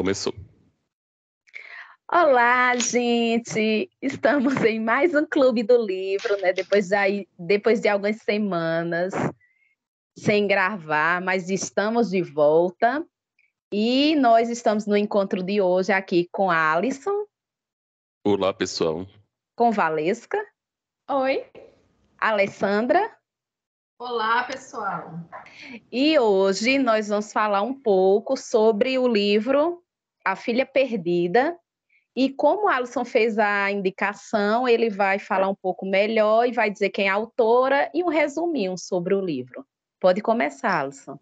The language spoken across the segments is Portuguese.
Começou. Olá, gente! Estamos em mais um Clube do Livro, né? Depois de, depois de algumas semanas sem gravar, mas estamos de volta. E nós estamos no encontro de hoje aqui com Alisson. Olá, pessoal. Com Valesca. Oi. Alessandra. Olá, pessoal. E hoje nós vamos falar um pouco sobre o livro A Filha Perdida. E como Alisson fez a indicação, ele vai falar um pouco melhor e vai dizer quem é a autora e um resuminho sobre o livro. Pode começar, Alisson.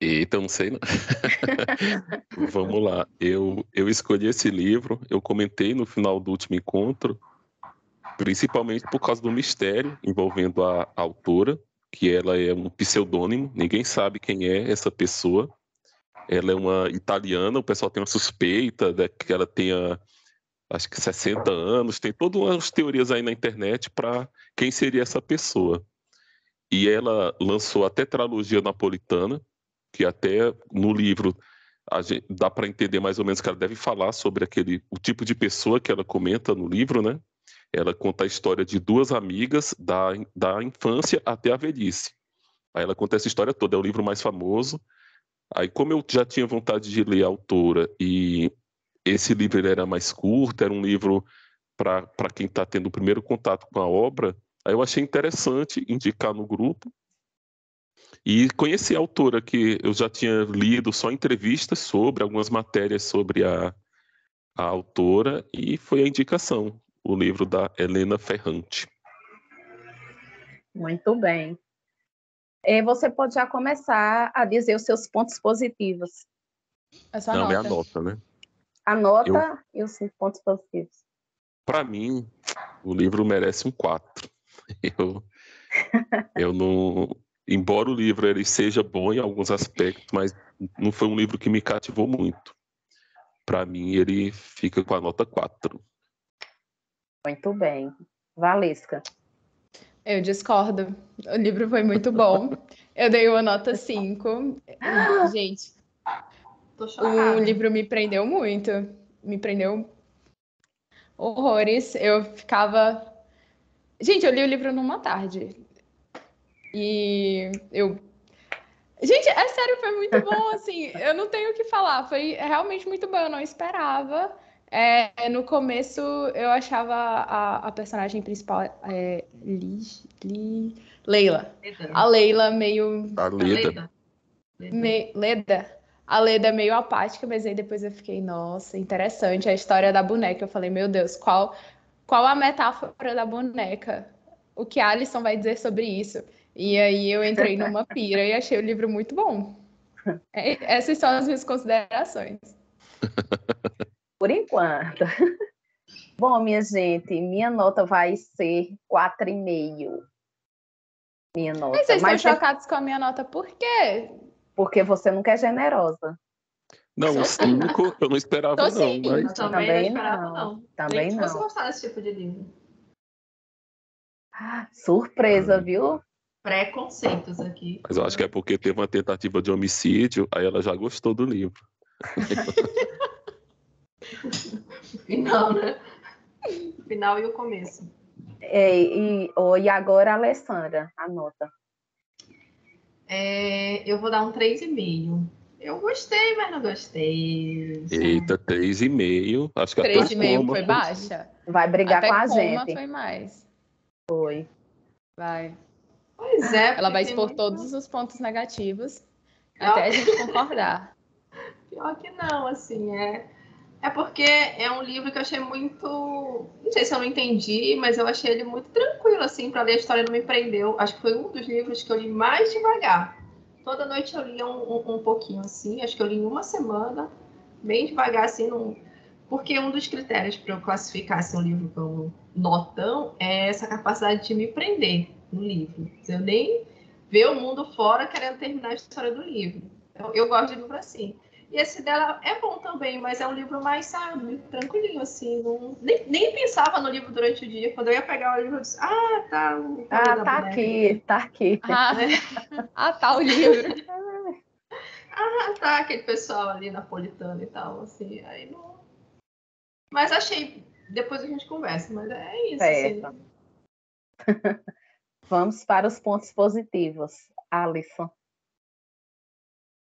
Eita, não sei não. Vamos lá. Eu, eu escolhi esse livro, eu comentei no final do último encontro principalmente por causa do mistério envolvendo a, a autora, que ela é um pseudônimo, ninguém sabe quem é essa pessoa. Ela é uma italiana, o pessoal tem uma suspeita de que ela tenha acho que 60 anos, tem todas umas teorias aí na internet para quem seria essa pessoa. E ela lançou a tetralogia napolitana, que até no livro gente, dá para entender mais ou menos que ela deve falar sobre aquele o tipo de pessoa que ela comenta no livro, né? Ela conta a história de duas amigas da, da infância até a velhice. Aí ela conta essa história toda, é o livro mais famoso. Aí, como eu já tinha vontade de ler a autora e esse livro era mais curto, era um livro para quem está tendo o primeiro contato com a obra, aí eu achei interessante indicar no grupo. E conheci a autora, que eu já tinha lido só entrevistas sobre, algumas matérias sobre a, a autora, e foi a indicação o livro da Helena Ferrante. Muito bem. E você pode já começar a dizer os seus pontos positivos. É só Não, é a nota, né? A nota eu... e os pontos positivos. Para mim, o livro merece um 4. Eu, eu não. Embora o livro ele seja bom em alguns aspectos, mas não foi um livro que me cativou muito. Para mim, ele fica com a nota 4. Muito bem. Valesca. Eu discordo. O livro foi muito bom. Eu dei uma nota 5. Gente, o livro me prendeu muito. Me prendeu horrores. Eu ficava. Gente, eu li o livro numa tarde. E eu. Gente, é sério, foi muito bom. Assim, eu não tenho o que falar. Foi realmente muito bom. Eu não esperava. É, no começo eu achava a, a personagem principal é, Li, Li, Leila. Leda. A Leila meio. A Leda. Me, Leda. A Leda meio apática, mas aí depois eu fiquei, nossa, interessante a história da boneca. Eu falei, meu Deus, qual, qual a metáfora da boneca? O que a Alison vai dizer sobre isso? E aí eu entrei numa pira e achei o livro muito bom. É, essas são as minhas considerações. por enquanto. Bom, minha gente, minha nota vai ser 4,5. Minha nota. Mas vocês Mas estão chocados com a minha nota, por quê? Porque você nunca é generosa. Não, cinco eu não esperava, Tô não. Mas... também, também não esperava, não. Também Nem não. você gostar desse tipo de livro. Ah, surpresa, viu? Preconceitos aqui. Mas eu acho que é porque teve uma tentativa de homicídio, aí ela já gostou do livro. Final, né? Final e o começo. É, e, oh, e agora, Alessandra, anota. É, eu vou dar um 3,5. Eu gostei, mas não gostei. Eita, 3,5. Acho que 3,5 foi baixa? Vai brigar até com a gente. foi mais. Foi. Vai. Pois é. Ela vai expor muito... todos os pontos negativos Pior até a gente concordar. Pior que não, assim, é é porque é um livro que eu achei muito. Não sei se eu não entendi, mas eu achei ele muito tranquilo, assim, para ler a história não me prendeu. Acho que foi um dos livros que eu li mais devagar. Toda noite eu lia um, um, um pouquinho assim, acho que eu li em uma semana, bem devagar, assim, num... porque um dos critérios para eu classificar assim, um livro como notão é essa capacidade de me prender no livro. Eu nem ver o mundo fora querendo terminar a história do livro. Eu, eu gosto de livro assim. E esse dela é bom também, mas é um livro mais, sabe, tranquilinho, assim. Não, nem, nem pensava no livro durante o dia. Quando eu ia pegar o livro, eu disse, ah, tá. Ah, tá aqui, tá aqui. Ah, é. ah, tá o livro. arrastar aquele pessoal ali napolitano e tal, assim, aí não. Mas achei. Depois a gente conversa, mas é isso. Certo. Assim. Vamos para os pontos positivos, Alisson.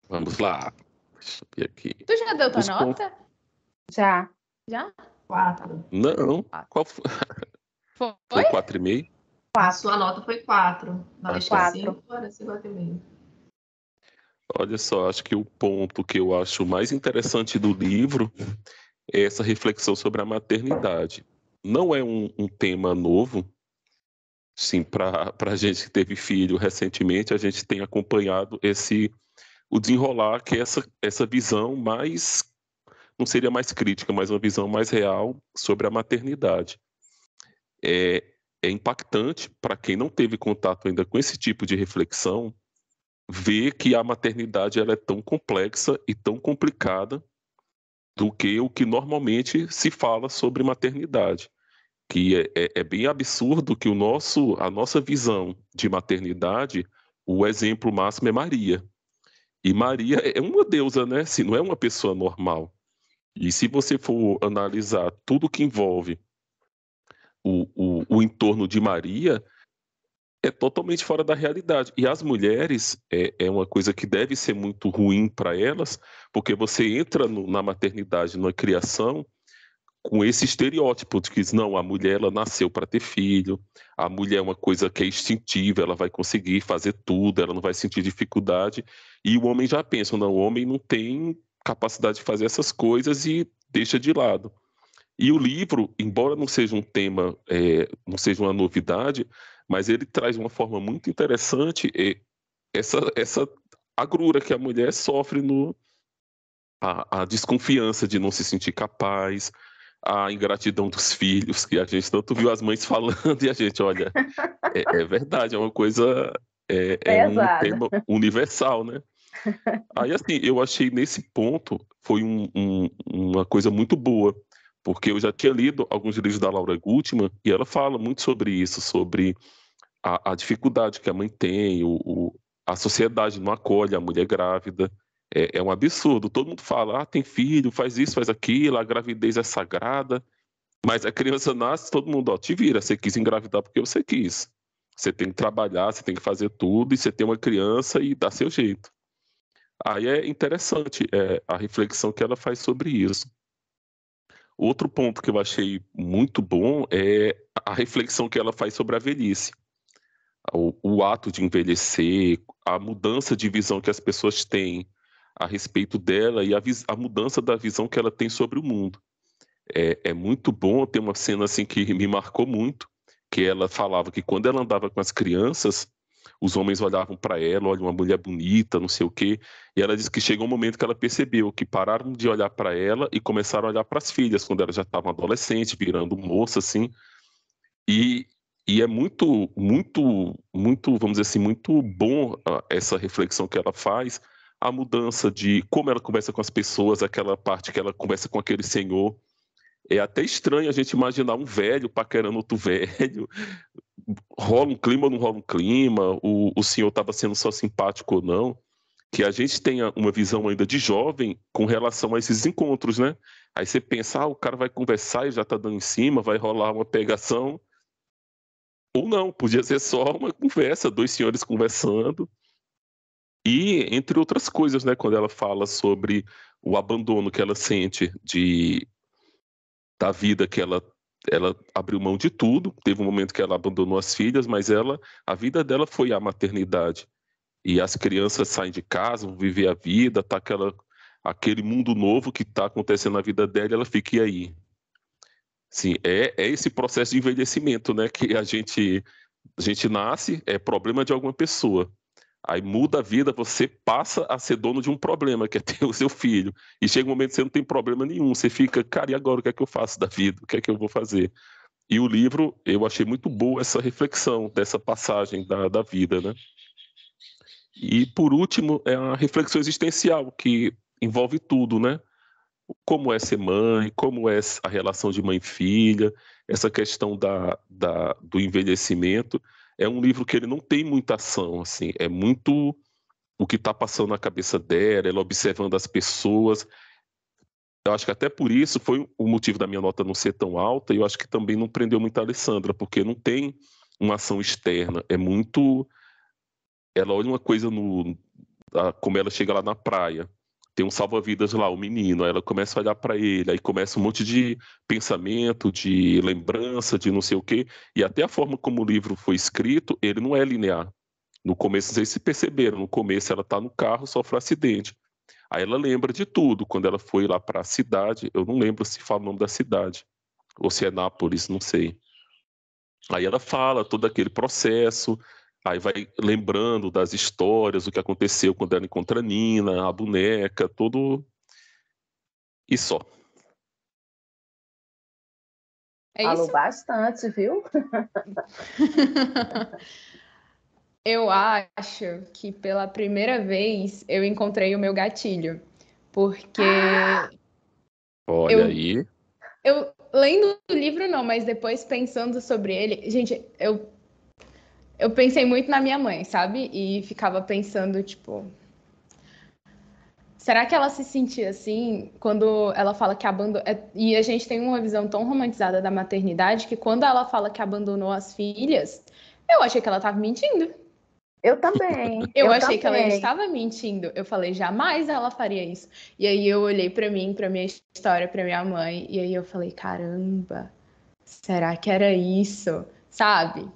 Vamos lá. Deixa eu ver aqui. Tu já deu tua os nota? Já. Já? Quatro. Não. Qual foi? Foi? Foi quatro e meio? A sua nota foi quatro. Lista quatro. cinco, era quatro e meio. Olha só, acho que o ponto que eu acho mais interessante do livro é essa reflexão sobre a maternidade. Não é um, um tema novo, sim, para a gente que teve filho recentemente, a gente tem acompanhado esse o desenrolar que é essa, essa visão mais não seria mais crítica, mas uma visão mais real sobre a maternidade. É, é impactante para quem não teve contato ainda com esse tipo de reflexão ver que a maternidade ela é tão complexa e tão complicada do que o que normalmente se fala sobre maternidade que é, é, é, bem absurdo que o nosso a nossa visão de maternidade o exemplo máximo é Maria e Maria é uma deusa né se não é uma pessoa normal e se você for analisar tudo que envolve o, o, o entorno de Maria, é totalmente fora da realidade. E as mulheres é, é uma coisa que deve ser muito ruim para elas, porque você entra no, na maternidade, na criação, com esse estereótipo de que não, a mulher ela nasceu para ter filho, a mulher é uma coisa que é instintiva, ela vai conseguir fazer tudo, ela não vai sentir dificuldade, e o homem já pensa, não, o homem não tem capacidade de fazer essas coisas e deixa de lado. E o livro, embora não seja um tema, é, não seja uma novidade, mas ele traz de uma forma muito interessante é, essa, essa agrura que a mulher sofre no a, a, desconfiança de não se sentir capaz, a ingratidão dos filhos, que a gente tanto viu as mães falando e a gente, olha, é, é verdade, é uma coisa, é, é um tema universal, né? Aí, assim, eu achei nesse ponto foi um, um, uma coisa muito boa, porque eu já tinha lido alguns livros da Laura Gutman e ela fala muito sobre isso, sobre a, a dificuldade que a mãe tem, o, o, a sociedade não acolhe a mulher grávida. É, é, um absurdo. Todo mundo fala, ah, tem filho, faz isso, faz aquilo, a gravidez é sagrada. Mas a criança nasce, todo mundo, ó, te vira, você quis engravidar porque você quis. Você tem que trabalhar, você tem que fazer tudo, e você tem uma criança e dá seu jeito. Aí é interessante é, a reflexão que ela faz sobre isso. Outro ponto que eu achei muito bom é a reflexão que ela faz sobre a velhice. O, o ato de envelhecer, a mudança de visão que as pessoas têm a respeito dela e a, a mudança da visão que ela tem sobre o mundo. É, é muito bom, tem uma cena assim que me marcou muito, que ela falava que quando ela andava com as crianças, os homens olhavam para ela, olha, uma mulher bonita, não sei o quê. E ela disse que chegou um momento que ela percebeu que pararam de olhar para ela e começaram a olhar para as filhas, quando ela já estava adolescente, virando moça, assim. E, e é muito, muito, muito, vamos dizer assim, muito bom uh, essa reflexão que ela faz, a mudança de como ela conversa com as pessoas, aquela parte que ela conversa com aquele senhor. É até estranho a gente imaginar um velho paquerando outro velho, rola um clima ou não rola um clima, o, o senhor estava sendo só simpático ou não, que a gente tenha uma visão ainda de jovem com relação a esses encontros, né? Aí você pensa, ah, o cara vai conversar e já está dando em cima, vai rolar uma pegação. Ou não, podia ser só uma conversa, dois senhores conversando. E, entre outras coisas, né, quando ela fala sobre o abandono que ela sente de da vida que ela ela abriu mão de tudo. Teve um momento que ela abandonou as filhas, mas ela, a vida dela foi a maternidade. E as crianças saem de casa, vão viver a vida, tá aquela, aquele mundo novo que está acontecendo na vida dela, ela fica aí. Sim, é, é esse processo de envelhecimento, né? Que a gente, a gente nasce, é problema de alguma pessoa. Aí muda a vida, você passa a ser dono de um problema, que é ter o seu filho. E chega um momento que você não tem problema nenhum. Você fica, cara, e agora o que é que eu faço da vida? O que é que eu vou fazer? E o livro, eu achei muito boa essa reflexão dessa passagem da, da vida, né? E por último, é a reflexão existencial, que envolve tudo, né? Como é ser mãe, como é a relação de mãe e filha, essa questão da, da, do envelhecimento é um livro que ele não tem muita ação, assim, é muito o que está passando na cabeça dela, ela observando as pessoas. Eu acho que até por isso foi o motivo da minha nota não ser tão alta, e eu acho que também não prendeu muito a Alessandra, porque não tem uma ação externa, é muito. Ela olha uma coisa no. Como ela chega lá na praia, tem um salva-vidas lá, o menino, aí ela começa a olhar para ele, aí começa um monte de pensamento, de lembrança, de não sei o quê, e até a forma como o livro foi escrito, ele não é linear. No começo, vocês se perceberam, no começo ela está no carro, sofre um acidente. Aí ela lembra de tudo, quando ela foi lá para a cidade, eu não lembro se fala o nome da cidade, ou se é Nápoles, não sei. Aí ela fala todo aquele processo, aí vai lembrando das histórias, o que aconteceu quando ela encontra a Nina, a boneca, tudo. E só. É Falou isso? bastante, viu? Eu acho que pela primeira vez eu encontrei o meu gatilho. Porque. Olha eu, aí. Eu lendo o livro, não, mas depois pensando sobre ele. Gente, eu. Eu pensei muito na minha mãe, sabe? E ficava pensando, tipo. Será que ela se sentia assim quando ela fala que abandonou? É, e a gente tem uma visão tão romantizada da maternidade que quando ela fala que abandonou as filhas, eu achei que ela estava mentindo. Eu também. Eu, eu achei também. que ela estava mentindo. Eu falei, jamais ela faria isso. E aí eu olhei para mim, para minha história, para minha mãe, e aí eu falei, caramba, será que era isso? Sabe?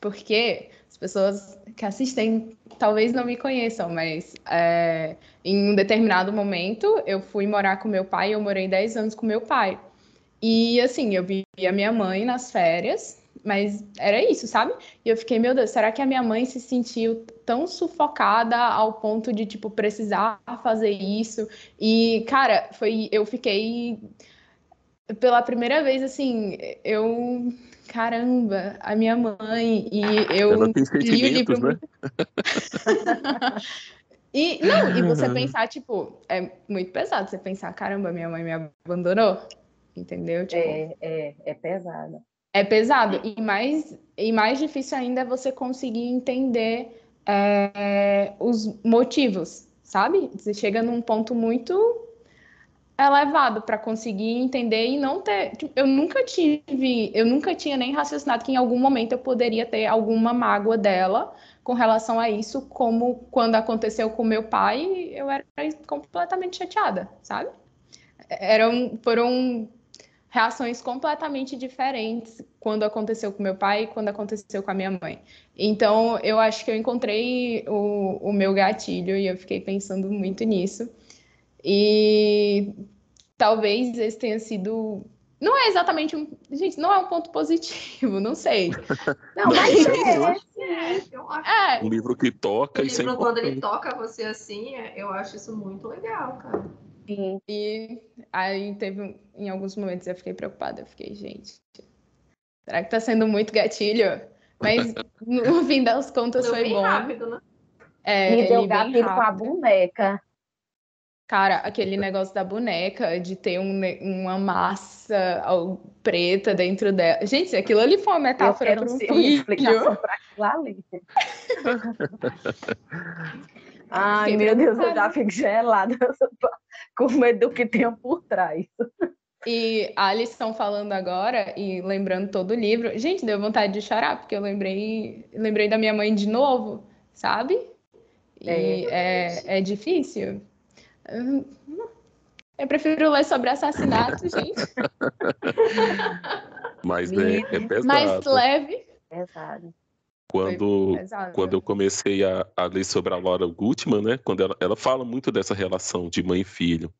Porque as pessoas que assistem talvez não me conheçam, mas é, em um determinado momento eu fui morar com meu pai, eu morei 10 anos com meu pai. E assim, eu vi a minha mãe nas férias, mas era isso, sabe? E eu fiquei, meu Deus, será que a minha mãe se sentiu tão sufocada ao ponto de, tipo, precisar fazer isso? E, cara, foi. Eu fiquei. Pela primeira vez, assim, eu. Caramba, a minha mãe. E eu Ela tem li o livro. Né? e, não, e você pensar, tipo, é muito pesado você pensar, caramba, minha mãe me abandonou. Entendeu? Tipo, é, é, é pesado. É pesado. E mais, e mais difícil ainda é você conseguir entender é, os motivos, sabe? Você chega num ponto muito elevado para conseguir entender e não ter. Tipo, eu nunca tive, eu nunca tinha nem raciocinado que em algum momento eu poderia ter alguma mágoa dela com relação a isso, como quando aconteceu com meu pai, eu era completamente chateada, sabe? Eram, foram reações completamente diferentes quando aconteceu com meu pai e quando aconteceu com a minha mãe. Então, eu acho que eu encontrei o, o meu gatilho e eu fiquei pensando muito nisso. E talvez esse tenha sido. Não é exatamente um. Gente, não é um ponto positivo, não sei. Não, mas é. é, é. Um livro que toca o livro, quando ele toca você assim, é, eu acho isso muito legal, cara. Sim. E aí teve, em alguns momentos eu fiquei preocupada, eu fiquei, gente, será que tá sendo muito gatilho? Mas no fim das contas deu foi bem bom. rápido, né? É, Me deu gatilho com a boneca. Cara, aquele negócio da boneca, de ter um, uma massa preta dentro dela. Gente, aquilo ali foi uma metáfora para um filho. Uma explicação para aquilo ali. Ai, meu Deus, eu já fico gelada com medo do que tem por trás. E a lição falando agora e lembrando todo o livro, gente, deu vontade de chorar, porque eu lembrei, lembrei da minha mãe de novo, sabe? E é, é, é difícil. Eu prefiro ler sobre assassinato, gente. Mas é, é pesado. Mais leve. Pesado. Quando, quando eu comecei a, a, ler sobre a Laura Gutman, né, quando ela, ela fala muito dessa relação de mãe e filho.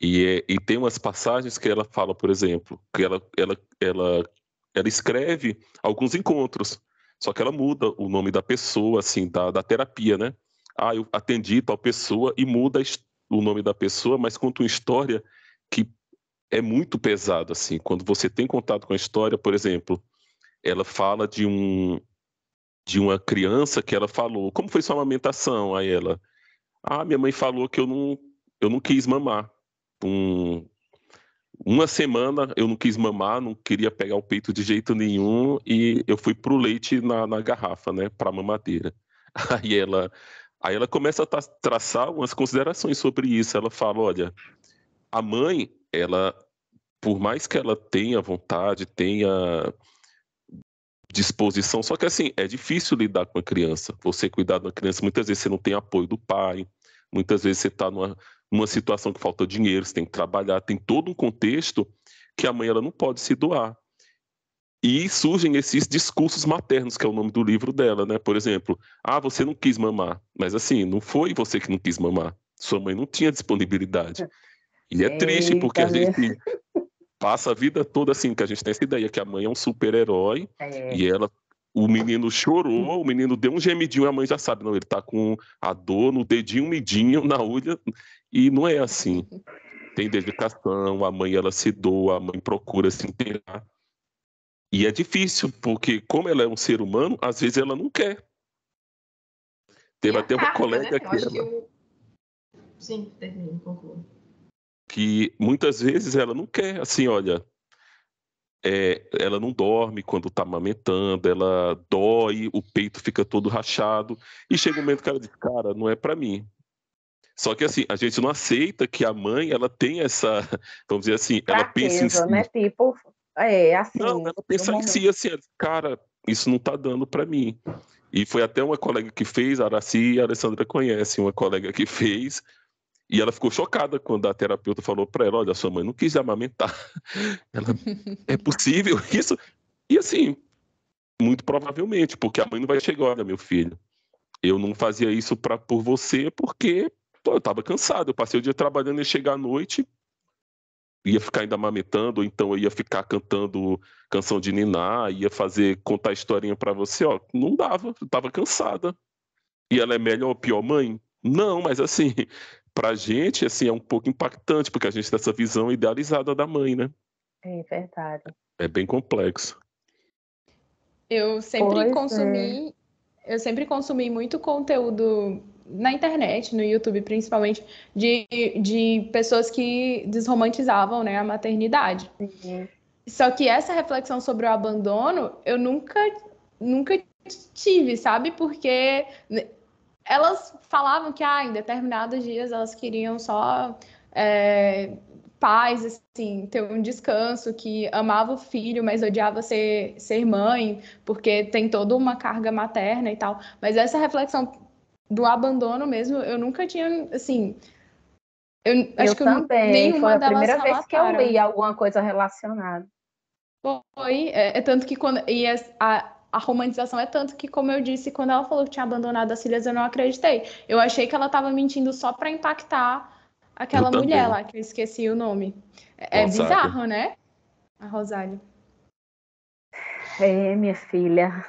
E, é, e tem umas passagens que ela fala, por exemplo, que ela, ela, ela, ela escreve alguns encontros, só que ela muda o nome da pessoa, assim, da, da terapia, né? Ah, eu atendi tal pessoa e muda o nome da pessoa, mas conta uma história que é muito pesada, assim. Quando você tem contato com a história, por exemplo, ela fala de um, de uma criança que ela falou: Como foi sua amamentação? Aí ela: Ah, minha mãe falou que eu não, eu não quis mamar. Um, uma semana eu não quis mamar, não queria pegar o peito de jeito nenhum e eu fui pro leite na, na garrafa, né, para mamadeira. Aí ela: Aí ela começa a traçar umas considerações sobre isso. Ela fala, olha, a mãe, ela, por mais que ela tenha vontade, tenha disposição, só que assim, é difícil lidar com a criança. Você cuidar uma criança, muitas vezes você não tem apoio do pai, muitas vezes você está numa, numa situação que falta dinheiro, você tem que trabalhar, tem todo um contexto que a mãe ela não pode se doar. E surgem esses discursos maternos, que é o nome do livro dela, né? Por exemplo, ah, você não quis mamar. Mas assim, não foi você que não quis mamar. Sua mãe não tinha disponibilidade. E é triste, porque a gente passa a vida toda assim, que a gente tem essa ideia que a mãe é um super-herói é. e ela o menino chorou, o menino deu um gemidinho e a mãe já sabe, não, ele tá com a dor no dedinho midinho, na unha, e não é assim. Tem dedicação, a mãe ela se doa, a mãe procura se inteirar. E é difícil, porque como ela é um ser humano, às vezes ela não quer. Teve até uma colega né? que, ela... que eu... Sim, termino, concluo. Que muitas vezes ela não quer, assim, olha, é, ela não dorme quando está amamentando, ela dói, o peito fica todo rachado, e chega um momento que ela diz, cara, não é para mim. Só que assim, a gente não aceita que a mãe, ela tem essa, vamos dizer assim, ela pensa em si. né? Tipo, é, assim. Não, ela pensa em si, assim, cara, isso não está dando para mim. E foi até uma colega que fez, a Araci e a Alessandra conhecem, uma colega que fez, e ela ficou chocada quando a terapeuta falou para ela: Olha, sua mãe não quis amamentar. Ela, é possível isso? E assim, muito provavelmente, porque a mãe não vai chegar: Olha, meu filho, eu não fazia isso pra, por você porque pô, eu estava cansado. Eu passei o dia trabalhando e chegar à noite, ia ficar ainda amamentando, ou então eu ia ficar cantando canção de Niná, ia fazer, contar historinha para você. Ó, não dava, eu estava cansada. E ela é melhor ou pior mãe? Não, mas assim, para a gente, assim, é um pouco impactante, porque a gente tem essa visão idealizada da mãe, né? É verdade. É bem complexo. Eu sempre pois consumi, é. eu sempre consumi muito conteúdo na internet, no YouTube principalmente, de, de pessoas que desromantizavam né, a maternidade. Uhum. Só que essa reflexão sobre o abandono, eu nunca, nunca tive, sabe? Porque elas falavam que ah, em determinados dias elas queriam só é, paz, assim, ter um descanso, que amava o filho, mas odiava ser, ser mãe, porque tem toda uma carga materna e tal. Mas essa reflexão do abandono mesmo, eu nunca tinha, assim. Eu, acho que também. Nenhuma Foi a primeira vez que eu li alguma coisa relacionada. Foi, é, é tanto que quando. E a, a romantização é tanto que, como eu disse, quando ela falou que tinha abandonado as filhas, eu não acreditei. Eu achei que ela estava mentindo só para impactar aquela mulher lá, que eu esqueci o nome. É, é bizarro, né? A Rosália. É, minha filha.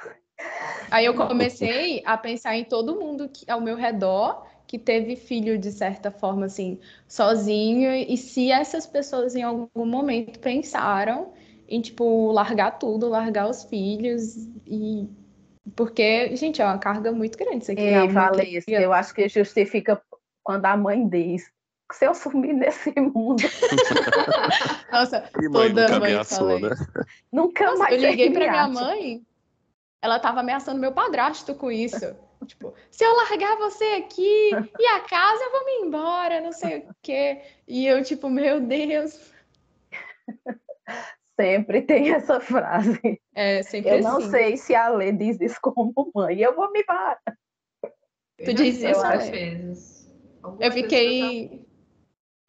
Aí eu comecei a pensar em todo mundo que, ao meu redor que teve filho de certa forma assim sozinho e se essas pessoas em algum momento pensaram em, tipo, largar tudo, largar os filhos e. Porque, gente, é uma carga muito grande. Você é, Valência, eu acho que justifica quando a mãe diz se eu sumir nesse mundo. Nossa, mãe toda nunca mãe ameaçou, né? Nunca Nossa, mais. Eu liguei para minha mãe, ela tava ameaçando meu padrasto com isso. tipo, se eu largar você aqui e a casa, eu vou me embora, não sei o quê. E eu, tipo, meu Deus. Sempre tem essa frase. É, sempre Eu não assim. sei se a Lê diz isso como mãe. Eu vou me embora. Tu diz isso às vezes. eu fiquei.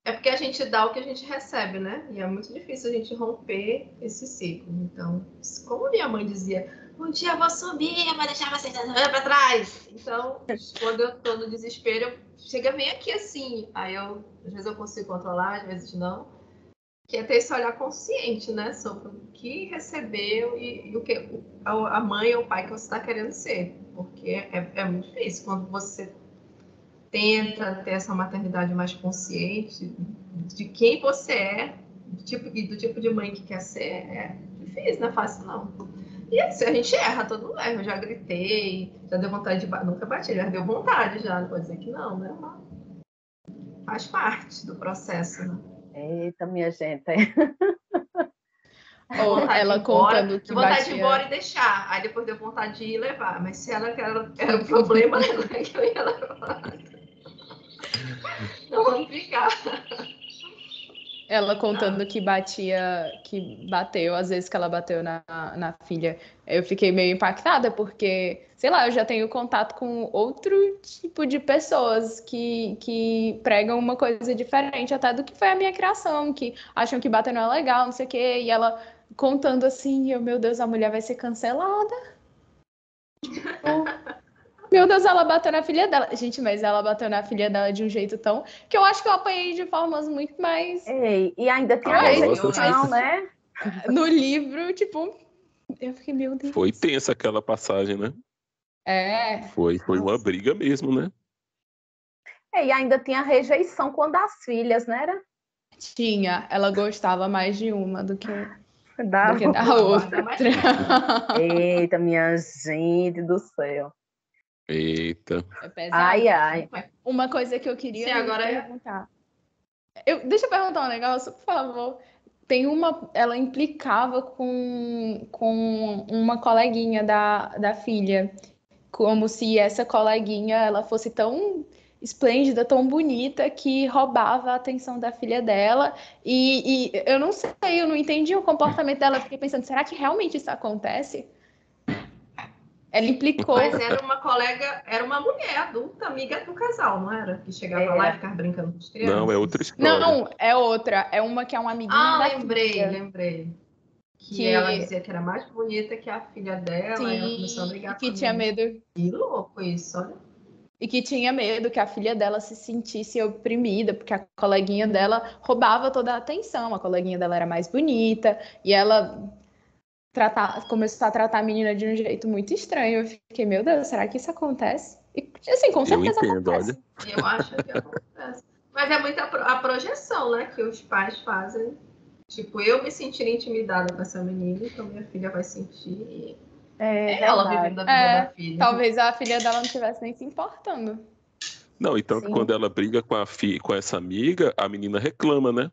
É porque a gente dá o que a gente recebe, né? E é muito difícil a gente romper esse ciclo. Então, como minha mãe dizia, um dia eu vou subir, eu vou deixar vocês para trás. Então, quando eu tô no desespero, chega bem aqui assim. Aí eu, às vezes eu consigo controlar, às vezes não que é ter esse olhar consciente, né, sobre o que recebeu e, e o que a mãe ou o pai que você está querendo ser, porque é, é, muito difícil quando você tenta ter essa maternidade mais consciente de quem você é, tipo, e do tipo de mãe que quer ser, é difícil, não é fácil não. E assim, a gente erra, todo mundo erra. Eu já gritei, já deu vontade de bater, nunca bati, já deu vontade já, não pode dizer que não, né? Faz parte do processo, né? Eita, minha gente. Ou ela contando que vontade batia... de ir embora e deixar. Aí depois deu vontade de ir levar. Mas se ela era, era o problema dela, é que eu ia levar. Não vamos ficar. Ela contando que batia, que bateu, às vezes que ela bateu na, na filha. Eu fiquei meio impactada, porque, sei lá, eu já tenho contato com outro tipo de pessoas que, que pregam uma coisa diferente até do que foi a minha criação, que acham que bater não é legal, não sei o quê, e ela contando assim, eu, meu Deus, a mulher vai ser cancelada. Meu Deus, ela bateu na filha dela. Gente, mas ela bateu na filha dela de um jeito tão. que eu acho que eu apanhei de formas muito mais. Ei, e ainda tem a rejeição, né? No livro, tipo. Eu fiquei, meu Deus. Foi tensa aquela passagem, né? É. Foi, foi uma briga mesmo, né? É, e ainda tinha rejeição quando as filhas, né? Era? Tinha. Ela gostava mais de uma do que, Da... do que da outra. Eita, minha gente do céu. Eita. É pesado. Ai, ai. Uma coisa que eu queria Sim, agora é- perguntar. Eu, deixa eu perguntar um negócio, por favor. Tem uma. Ela implicava com, com uma coleguinha da, da filha. Como se essa coleguinha ela fosse tão esplêndida, tão bonita, que roubava a atenção da filha dela. E, e eu não sei, eu não entendi o comportamento dela. Fiquei pensando, será que realmente isso acontece? Ela implicou. Mas era uma colega, era uma mulher adulta, amiga do casal, não era? Que chegava Era. lá e ficava brincando com as crianças. Não, é outra história. Não, é outra. É uma que é uma amiguinha Ah, da lembrei, filha. lembrei. Que, Que- ela dizia que era mais bonita que a filha dela, e ela começou a Sim, brigar que com tinha ele. medo Que louco isso, olha. e que tinha medo que a filha dela se sentisse oprimida, porque a coleguinha dela roubava toda a atenção, a coleguinha dela era mais bonita, e ela tratar, começou a tratar a menina de um jeito muito estranho. Eu fiquei, meu Deus, será que isso acontece? E assim, com Eu certeza entendo, acontece. olha. Eu acho que acontece. Mas é muita pro- a projeção, né, que os pais fazem. Tipo, eu me sentir intimidada com essa menina, então minha filha vai sentir. É, É ela verdade. vivendo a vida É, da filha. Talvez a filha dela não estivesse nem se importando. Não, e tanto Sim. quando ela briga com, a fi, com essa amiga, a menina reclama, né?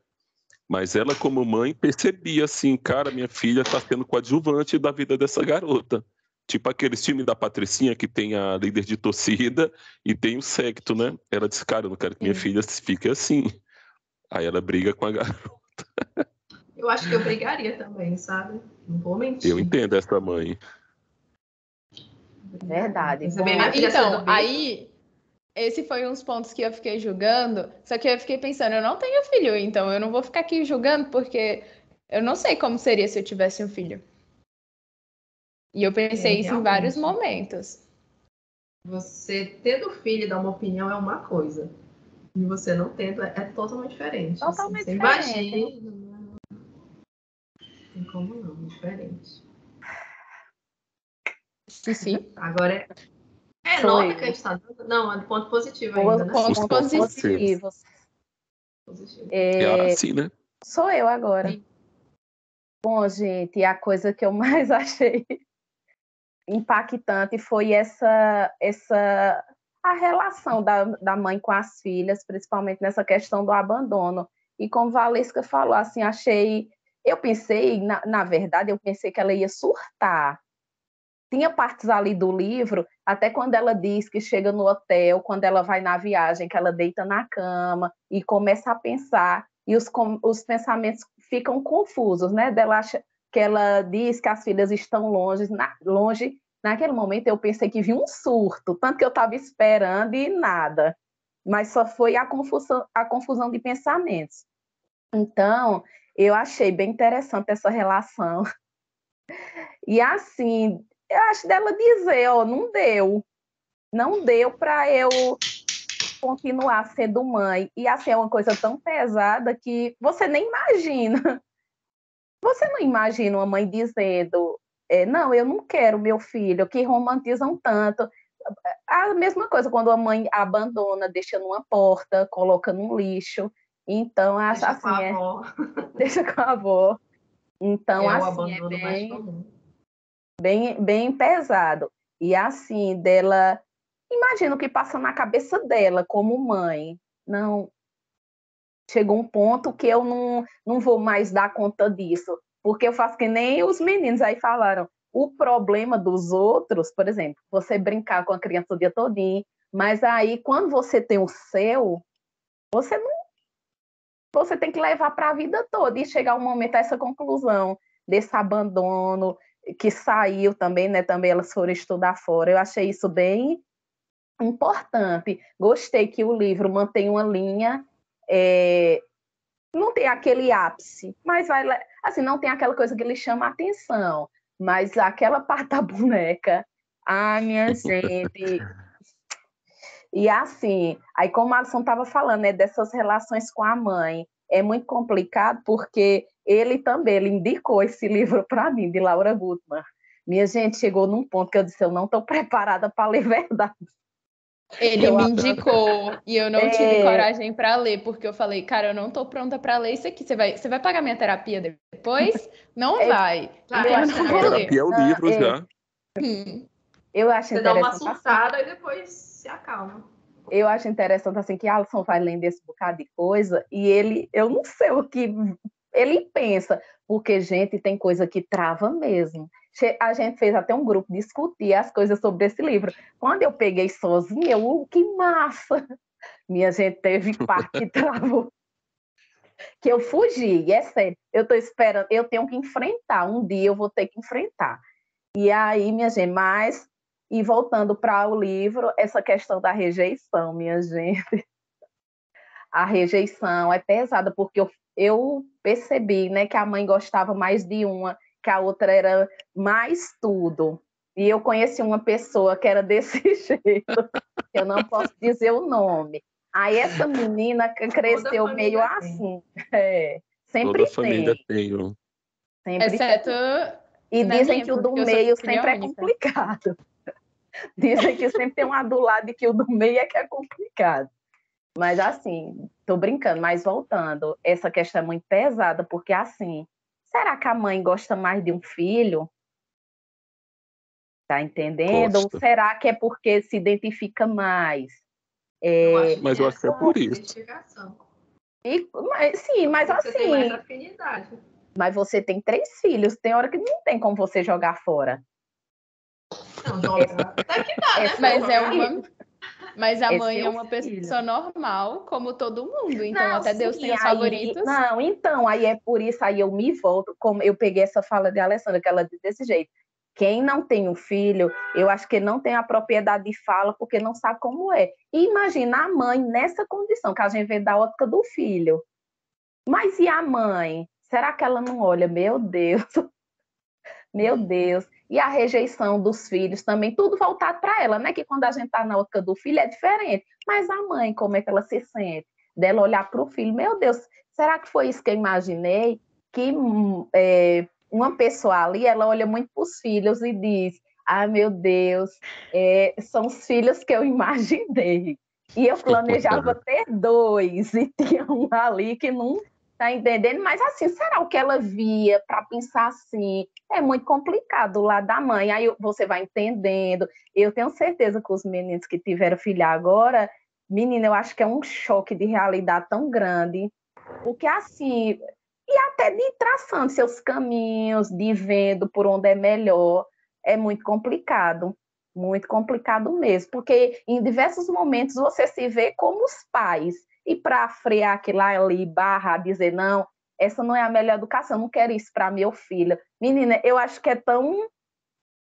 Mas ela, como mãe, percebia assim, cara, minha filha tá sendo coadjuvante da vida dessa garota. Tipo aqueles times da Patricinha que tem a líder de torcida e tem o secto, né? Ela disse, cara, eu não quero que minha Sim. filha fique assim. Aí ela briga com a garota. Eu acho que eu brigaria também, sabe? Não vou mentir. Eu entendo essa mãe. Verdade. Bom, Então, aí, esse foi uns pontos que eu fiquei julgando, só que eu fiquei pensando, eu não tenho filho, então eu não vou ficar aqui julgando, porque eu não sei como seria se eu tivesse um filho. E eu pensei É, isso em vários momentos. Você tendo filho e dar uma opinião é uma coisa. E você não tendo é, totalmente diferente. assim. Totalmente você diferente. Imagina. Tem como não, é diferente. Sim, sim. Agora é. É Sou nota eu. que a gente tá dando? Não, é do ponto positivo ainda, né? ponto pontos positivo. Positivo. É É, assim, né? Sou eu agora. Sim. Bom, gente, a coisa que eu mais achei impactante foi essa, essa a relação da, da mãe com as filhas, principalmente nessa questão do abandono. E como Valesca falou, assim, achei. Eu pensei, na, na verdade, eu pensei que ela ia surtar. Tinha partes ali do livro, até quando ela diz que chega no hotel, quando ela vai na viagem, que ela deita na cama e começa a pensar, e os, os pensamentos ficam confusos, né? Dela acha que ela diz que as filhas estão longe, na, longe. Naquele momento eu pensei que vi um surto, tanto que eu estava esperando e nada. Mas só foi a confusão, a confusão de pensamentos. Então, eu achei bem interessante essa relação. E assim, eu acho dela dizer, ó, não deu. Não deu para eu continuar sendo mãe. E assim, é uma coisa tão pesada que você nem imagina. Você não imagina uma mãe dizendo, é, não, eu não quero meu filho, que romantizam tanto. A mesma coisa quando a mãe abandona, deixa numa porta, coloca num lixo. Então, acho Deixa com assim, a é, avó. deixa com a avó. Então, é o assim, é abandono mais bem. Bem, bem pesado. E assim, dela. Imagina o que passa na cabeça dela como mãe. Não. Chegou um ponto que eu não, não vou mais dar conta disso. Porque eu faço que nem os meninos aí falaram. O problema dos outros, por exemplo, você brincar com a criança o dia todinho, mas aí quando você tem o seu, você não você tem que levar para a vida toda e chegar um momento a essa conclusão desse abandono que saiu também, né? Também elas foram estudar fora. Eu achei isso bem importante. Gostei que o livro mantém uma linha, é, não tem aquele ápice, mas vai assim não tem aquela coisa que lhe chama a atenção, mas aquela parte da boneca, ai minha gente. E assim, aí como a Alisson estava falando, né, dessas relações com a mãe, é muito complicado porque ele também ele indicou esse livro para mim, de Laura Gutmann. Minha gente chegou num ponto que eu disse: eu não estou preparada para ler verdade. Ele eu me indicou e eu não é... tive coragem para ler, porque eu falei, cara, eu não estou pronta para ler isso aqui. Você vai, você vai pagar minha terapia depois? Não é... vai. Ah, então eu não vou ler. Terapia é o livro é... já. Hum. Eu acho você interessante. Você dá uma assim. e depois se acalma. Eu acho interessante assim que Alisson vai lendo esse bocado de coisa e ele, eu não sei o que ele pensa, porque gente tem coisa que trava mesmo a gente fez até um grupo discutir as coisas sobre esse livro. Quando eu peguei sozinha, eu, uh, que massa! Minha gente teve parte que travou. Que eu fugi, é sério. Eu estou esperando, eu tenho que enfrentar. Um dia eu vou ter que enfrentar. E aí, minha gente, mas. E voltando para o livro, essa questão da rejeição, minha gente. A rejeição é pesada, porque eu, eu percebi né, que a mãe gostava mais de uma que a outra era mais tudo. E eu conheci uma pessoa que era desse jeito, eu não posso dizer o nome. Aí essa menina cresceu meio assim. É, sempre Toda tem. família tem. Sempre Exceto. E dizem que o do meio sempre é complicado. Dizem que sempre tem um do lado e que o do meio é que é complicado. Mas assim, tô brincando, mas voltando, essa questão é muito pesada, porque assim, Será que a mãe gosta mais de um filho? Tá entendendo? Gosta. Ou será que é porque se identifica mais? É... Eu mas eu acho que é por isso. E, mas, sim, mas você assim. Tem mais afinidade. Mas você tem três filhos, tem hora que não tem como você jogar fora. Não, joga. Até que dá, né? Mas é uma. Mas a mãe é, é uma filho. pessoa normal, como todo mundo. Então, não, até sim, Deus tem os aí, favoritos. Não, então, aí é por isso, aí eu me volto, como eu peguei essa fala de Alessandra, que ela diz desse jeito. Quem não tem um filho, eu acho que não tem a propriedade de fala, porque não sabe como é. E imagina a mãe nessa condição, que a gente vê da ótica do filho. Mas e a mãe? Será que ela não olha? Meu Deus, meu Deus e a rejeição dos filhos também, tudo voltado para ela, né? Que quando a gente está na ótica do filho é diferente. Mas a mãe, como é que ela se sente? Dela olhar para o filho, meu Deus, será que foi isso que eu imaginei? Que é, uma pessoa ali, ela olha muito para os filhos e diz: Ah, meu Deus, é, são os filhos que eu imaginei. E eu planejava ter dois, e tinha um ali que não Tá entendendo? Mas assim, será o que ela via para pensar assim? É muito complicado lá da mãe. Aí você vai entendendo. Eu tenho certeza que os meninos que tiveram filho agora, menina, eu acho que é um choque de realidade tão grande. Porque assim, e até de traçando seus caminhos, de vendo por onde é melhor, é muito complicado. Muito complicado mesmo, porque em diversos momentos você se vê como os pais e para frear aquilo ali, barra, dizer, não, essa não é a melhor educação, não quero isso para meu filho. Menina, eu acho que é tão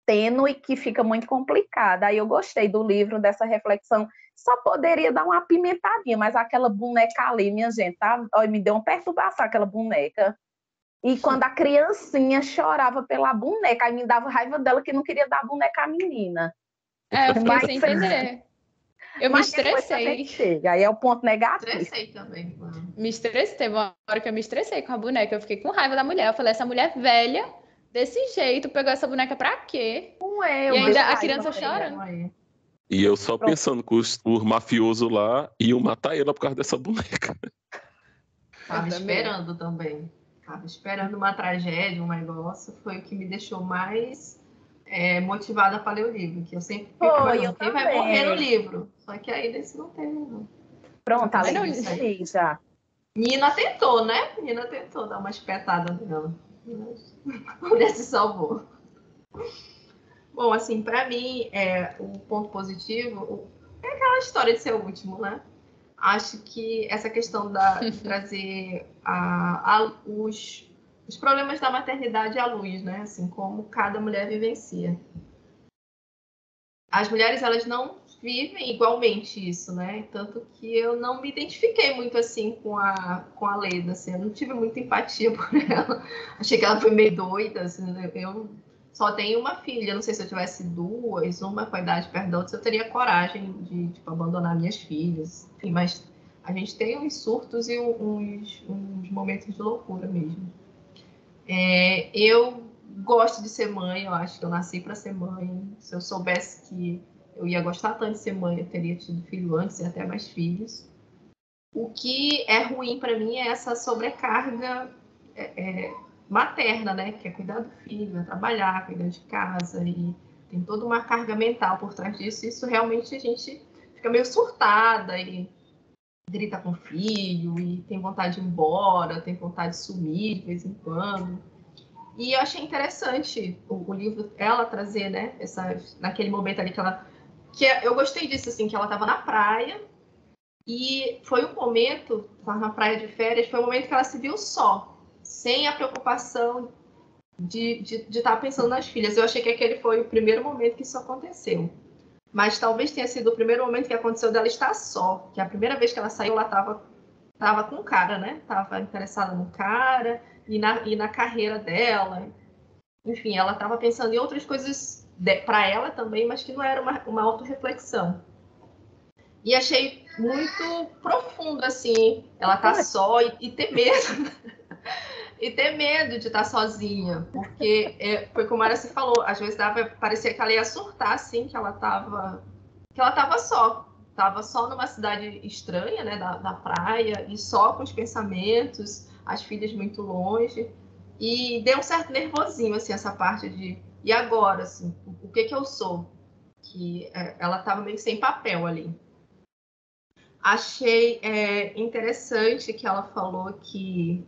tênue que fica muito complicada. Aí eu gostei do livro, dessa reflexão. Só poderia dar uma apimentadinha, mas aquela boneca ali, minha gente, tá? Olha, me deu uma perturbação aquela boneca. E quando a criancinha chorava pela boneca, aí me dava raiva dela que não queria dar a boneca à menina. É, eu fiquei mas... sem entender. Eu me estressei. Chega, aí é o ponto negativo. Estressei também. Mano. Me estressei. Teve uma hora que eu me estressei com a boneca. Eu fiquei com raiva da mulher. Eu falei, essa mulher velha, desse jeito, pegou essa boneca pra quê? Não é, e ainda a criança chorando. E eu só Pronto. pensando que os, os mafiosos lá iam matar ela por causa dessa boneca. Tava esperando também. Tava esperando uma tragédia, um negócio. Foi o que me deixou mais é, motivada para ler o livro, que eu sempre fico oh, eu quem vai morrer no livro. Só que aí desse não teve, não. Pronto, além disso aí já. Nina tentou, né? Nina tentou dar uma espetada nela. A mulher se salvou. Bom, assim, para mim, é, o ponto positivo é aquela história de ser o último, né? Acho que essa questão da, de trazer a, a, os, os problemas da maternidade à luz, né? Assim, como cada mulher vivencia. As mulheres, elas não vivem igualmente isso, né? Tanto que eu não me identifiquei muito assim com a, com a Leda, assim, eu não tive muita empatia por ela. Achei que ela foi meio doida, assim, eu só tenho uma filha, não sei se eu tivesse duas, uma com a idade da outra, eu teria coragem de tipo, abandonar minhas filhas. Enfim, mas a gente tem uns surtos e uns, uns momentos de loucura mesmo. É, eu gosto de ser mãe, eu acho que eu nasci para ser mãe. Se eu soubesse que eu ia gostar tanto de ser mãe, eu teria tido filho antes e até mais filhos. O que é ruim para mim é essa sobrecarga é, é, materna, né? Que é cuidar do filho, é trabalhar, cuidar de casa e tem toda uma carga mental por trás disso. Isso realmente a gente fica meio surtada e grita com o filho e tem vontade de ir embora, tem vontade de sumir de vez em quando. E eu achei interessante o, o livro, ela trazer, né, essa, naquele momento ali que ela que é, eu gostei disso, assim, que ela estava na praia e foi um momento, estava na praia de férias, foi um momento que ela se viu só, sem a preocupação de estar de, de tá pensando nas filhas. Eu achei que aquele foi o primeiro momento que isso aconteceu. Mas talvez tenha sido o primeiro momento que aconteceu dela estar só, que a primeira vez que ela saiu, ela estava tava com o cara, né? Tava interessada no cara e na, e na carreira dela. Enfim, ela estava pensando em outras coisas para ela também, mas que não era uma, uma autorreflexão. E achei muito profundo, assim, ela tá só e, e ter medo. e ter medo de estar tá sozinha, porque é, foi como a se falou, às vezes dava, parecia que ela ia surtar, assim, que ela tava, que ela tava só, tava só numa cidade estranha, né, da, da praia, e só com os pensamentos, as filhas muito longe, e deu um certo nervosinho, assim, essa parte de e agora, assim, o que que eu sou? Que é, ela estava meio sem papel ali. Achei é, interessante que ela falou que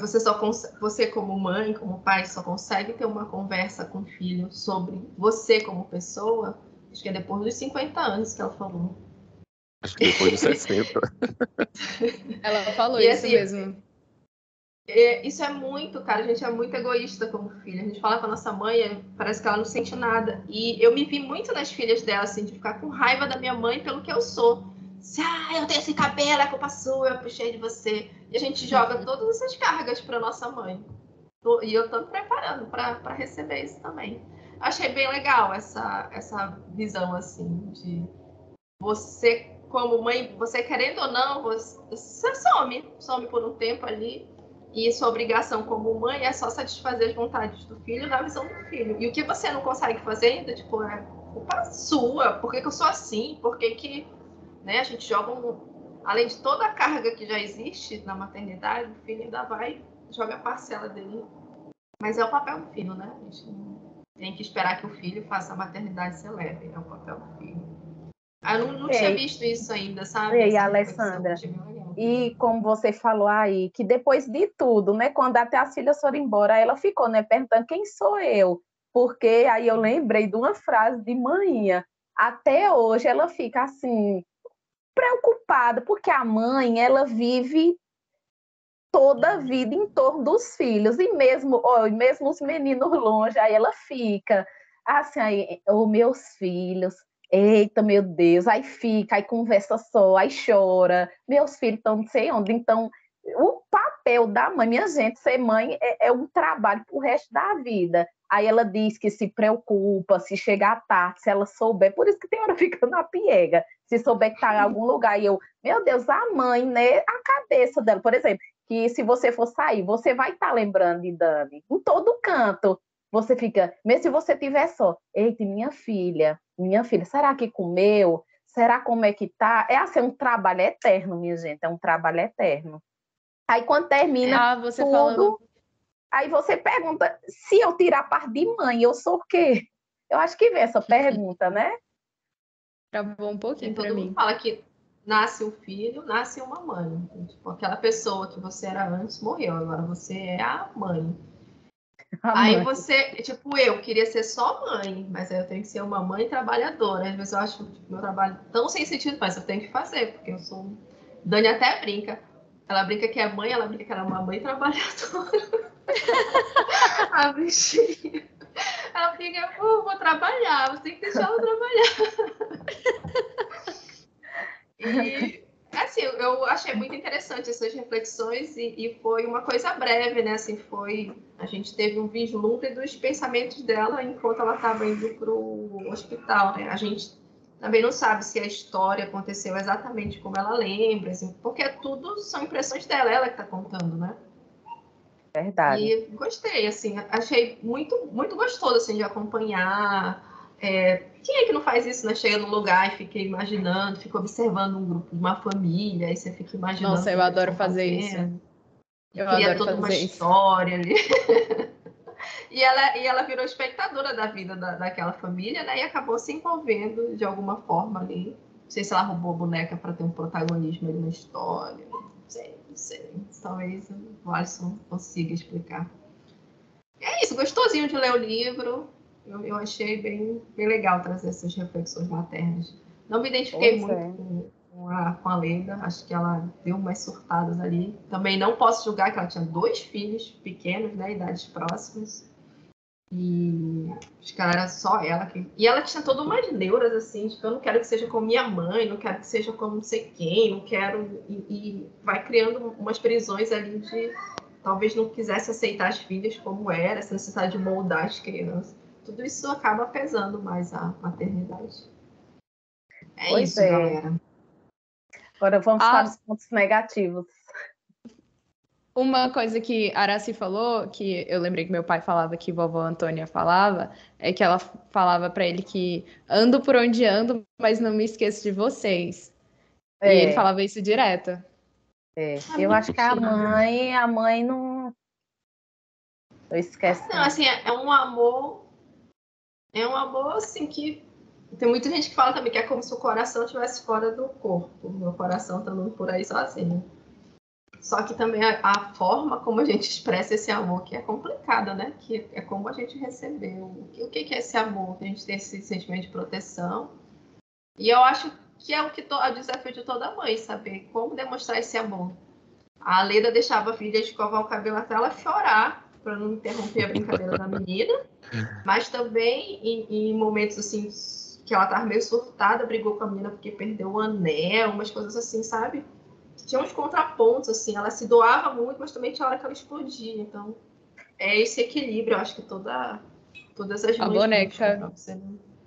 você só você como mãe, como pai, só consegue ter uma conversa com o filho sobre você como pessoa. Acho que é depois dos 50 anos que ela falou. Acho que depois dos 60. ela falou e, isso assim, mesmo. É, isso é muito, cara, a gente é muito egoísta como filha. A gente fala com a nossa mãe, parece que ela não sente nada. E eu me vi muito nas filhas dela, assim, de ficar com raiva da minha mãe pelo que eu sou. Se, ah, eu tenho esse cabelo, é culpa sua, eu puxei de você. E a gente joga todas essas cargas para nossa mãe. E eu tô me preparando para receber isso também. Achei bem legal essa, essa visão, assim, de você, como mãe, você querendo ou não, você, você some, some por um tempo ali e sua obrigação como mãe é só satisfazer as vontades do filho na visão do filho. E o que você não consegue fazer ainda, tipo, é culpa sua. Por que, que eu sou assim? Por que, que né, a gente joga um... Além de toda a carga que já existe na maternidade, o filho ainda vai joga a parcela dele. Mas é o papel do filho, né? A gente tem que esperar que o filho faça a maternidade ser leve. É o papel do filho. Ah, eu não, não tinha visto isso ainda, sabe? E aí, Alessandra? E como você falou aí, que depois de tudo, né, quando até as filhas foram embora, ela ficou, né, perguntando quem sou eu? Porque aí eu lembrei de uma frase de manhã. Até hoje ela fica assim preocupada, porque a mãe, ela vive toda a vida em torno dos filhos e mesmo, oh, mesmo os meninos longe, aí ela fica assim, aí, oh, meus filhos, Eita, meu Deus, aí fica, aí conversa só, aí chora, meus filhos estão não sei onde. Então, o papel da mãe, minha gente, ser mãe é, é um trabalho para o resto da vida. Aí ela diz que se preocupa, se chegar tarde, se ela souber, por isso que tem hora fica na piega, se souber que está em algum lugar. E eu, meu Deus, a mãe, né? A cabeça dela, por exemplo, que se você for sair, você vai estar tá lembrando de Dani em todo canto. Você fica, mesmo se você tiver só, eita, minha filha, minha filha, será que comeu? Será como é que tá? É assim, um trabalho eterno, minha gente, é um trabalho eterno. Aí quando termina ah, você tudo, falando... aí você pergunta, se eu tirar a parte de mãe, eu sou o quê? Eu acho que vem essa pergunta, né? Travou um pouquinho para mim. fala que nasce um filho, nasce uma mãe. Tipo, aquela pessoa que você era antes morreu, agora você é a mãe. Aí você, tipo, eu queria ser só mãe, mas aí eu tenho que ser uma mãe trabalhadora. Às vezes eu acho tipo, meu trabalho tão sem sentido, mas eu tenho que fazer, porque eu sou. Dani até brinca. Ela brinca que é mãe, ela brinca que ela é uma mãe trabalhadora. a bichinha. Ela fica, oh, vou trabalhar, você tem que deixar ela trabalhar. e assim, eu achei muito interessante essas reflexões e, e, foi uma coisa breve, né? Assim, foi a gente teve um vislumbre dos pensamentos dela enquanto ela estava indo para o hospital, né? A gente também não sabe se a história aconteceu exatamente como ela lembra, assim, porque tudo são impressões dela, ela que está contando, né? Verdade. E gostei, assim, achei muito, muito gostoso, assim, de acompanhar. É, quem é que não faz isso, né? Chega num lugar e fica imaginando, fica observando um grupo, uma família, aí você fica imaginando. Nossa, eu adoro fazer isso. Eu cria toda uma isso. história ali. e, ela, e ela virou espectadora da vida da, daquela família, né? E acabou se envolvendo de alguma forma ali. Não sei se ela roubou a boneca para ter um protagonismo ali na história sei, não sei. Talvez o Alisson consiga explicar. É isso, gostosinho de ler o livro. Eu, eu achei bem, bem legal trazer essas reflexões maternas. Não me identifiquei pois muito é. com, com, a, com a Lenda, acho que ela deu umas surtadas ali. Também não posso julgar que ela tinha dois filhos pequenos, né, idades próximas. E acho que ela era só ela. Que... E ela tinha todas umas neuras, assim, tipo, eu não quero que seja como minha mãe, não quero que seja como não sei quem, não quero. E, e vai criando umas prisões ali de talvez não quisesse aceitar as filhas como era, essa necessidade de moldar as crianças. Tudo isso acaba pesando mais a maternidade. É pois isso, é. galera. Agora vamos ah. para os pontos negativos. Uma coisa que a Araci falou, que eu lembrei que meu pai falava, que vovó Antônia falava, é que ela falava para ele que ando por onde ando, mas não me esqueço de vocês. É. E ele falava isso direto. É. Ah, eu acho que a mãe, a mãe não. Eu esqueço. Não, assim, é um amor. É um amor, assim, que. Tem muita gente que fala também que é como se o coração estivesse fora do corpo. Meu coração tá andando por aí sozinho. Só que também a, a, forma como a gente expressa esse amor que é complicada, né? Que é como a gente recebeu. O que, o que é esse amor? A gente tem esse sentimento de proteção. E eu acho que é o que to, é o desafio de toda mãe, saber como demonstrar esse amor. A Leda deixava a filha escovar o cabelo até ela chorar, para não interromper a brincadeira da menina. Mas também em, em momentos assim que ela estava meio surtada, brigou com a menina porque perdeu o anel, umas coisas assim, sabe? tinha uns contrapontos, assim, ela se doava muito, mas também tinha hora que ela explodia. Então, é esse equilíbrio, eu acho que toda, todas as A boneca.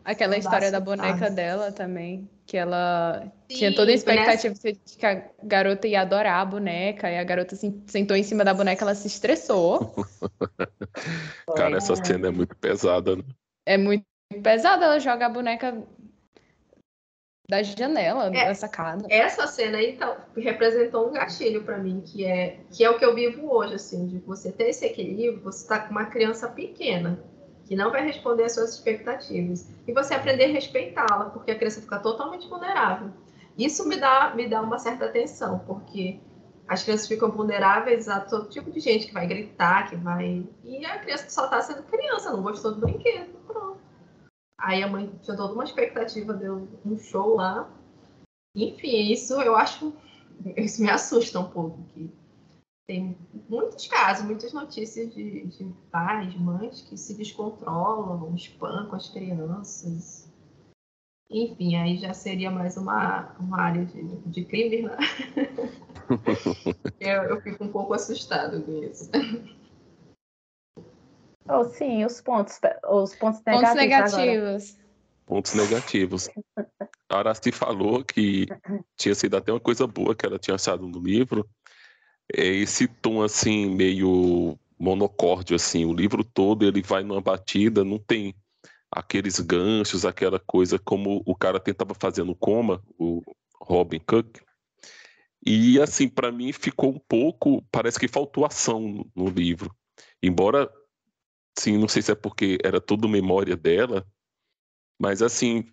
Aquela história da boneca dela também, que ela Sim, tinha toda a expectativa de que a garota ia adorar a boneca, e a garota assim, sentou em cima da boneca, ela se estressou. Cara, essa cena é muito pesada, né? É muito pesada, ela joga a boneca da janela, é, da sacada. Essa cena aí, então, representou um gatilho para mim, que é, que é o que eu vivo hoje, assim, de você ter esse equilíbrio, você tá com uma criança pequena, que não vai responder às suas expectativas, e você aprender a respeitá-la, porque a criança fica totalmente vulnerável. Isso me dá, me dá uma certa atenção, porque as crianças ficam vulneráveis a todo tipo de gente que vai gritar, que vai. E a criança só está sendo criança, não gostou do brinquedo. Pronto. Aí a mãe tinha toda uma expectativa, deu um show lá. Enfim, isso eu acho. Isso me assusta um pouco. Que tem muitos casos, muitas notícias de, de pais, mães que se descontrolam, espancam as crianças. Enfim, aí já seria mais uma, uma área de, de crime, né? eu, eu fico um pouco assustado com isso. Oh, sim, os pontos, os pontos negativos. Pontos negativos. Pontos negativos. A Araci falou que tinha sido até uma coisa boa que ela tinha achado no livro. É esse tom assim, meio monocórdio, assim. O livro todo ele vai numa batida, não tem aqueles ganchos, aquela coisa como o cara tentava fazer no Coma, o Robin Cook. E assim, para mim ficou um pouco, parece que faltou ação no livro. Embora Sim, não sei se é porque era tudo memória dela, mas assim,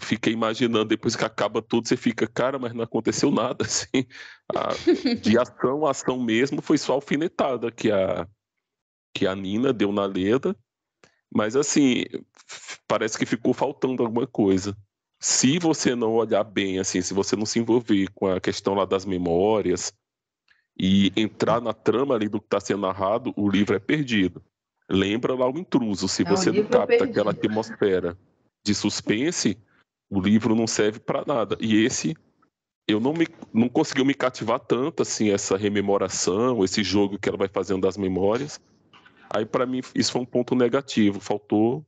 fiquei imaginando, depois que acaba tudo, você fica, cara, mas não aconteceu nada, assim. A, de ação, ação mesmo, foi só alfinetada que a, que a Nina deu na Leda. Mas, assim, parece que ficou faltando alguma coisa. Se você não olhar bem, assim, se você não se envolver com a questão lá das memórias e entrar na trama ali do que está sendo narrado, o livro é perdido. Lembra lá o intruso. Se você não capta aquela atmosfera de suspense, o livro não serve para nada. E esse eu não me não conseguiu me cativar tanto assim essa rememoração, esse jogo que ela vai fazendo das memórias. Aí para mim isso foi um ponto negativo, faltou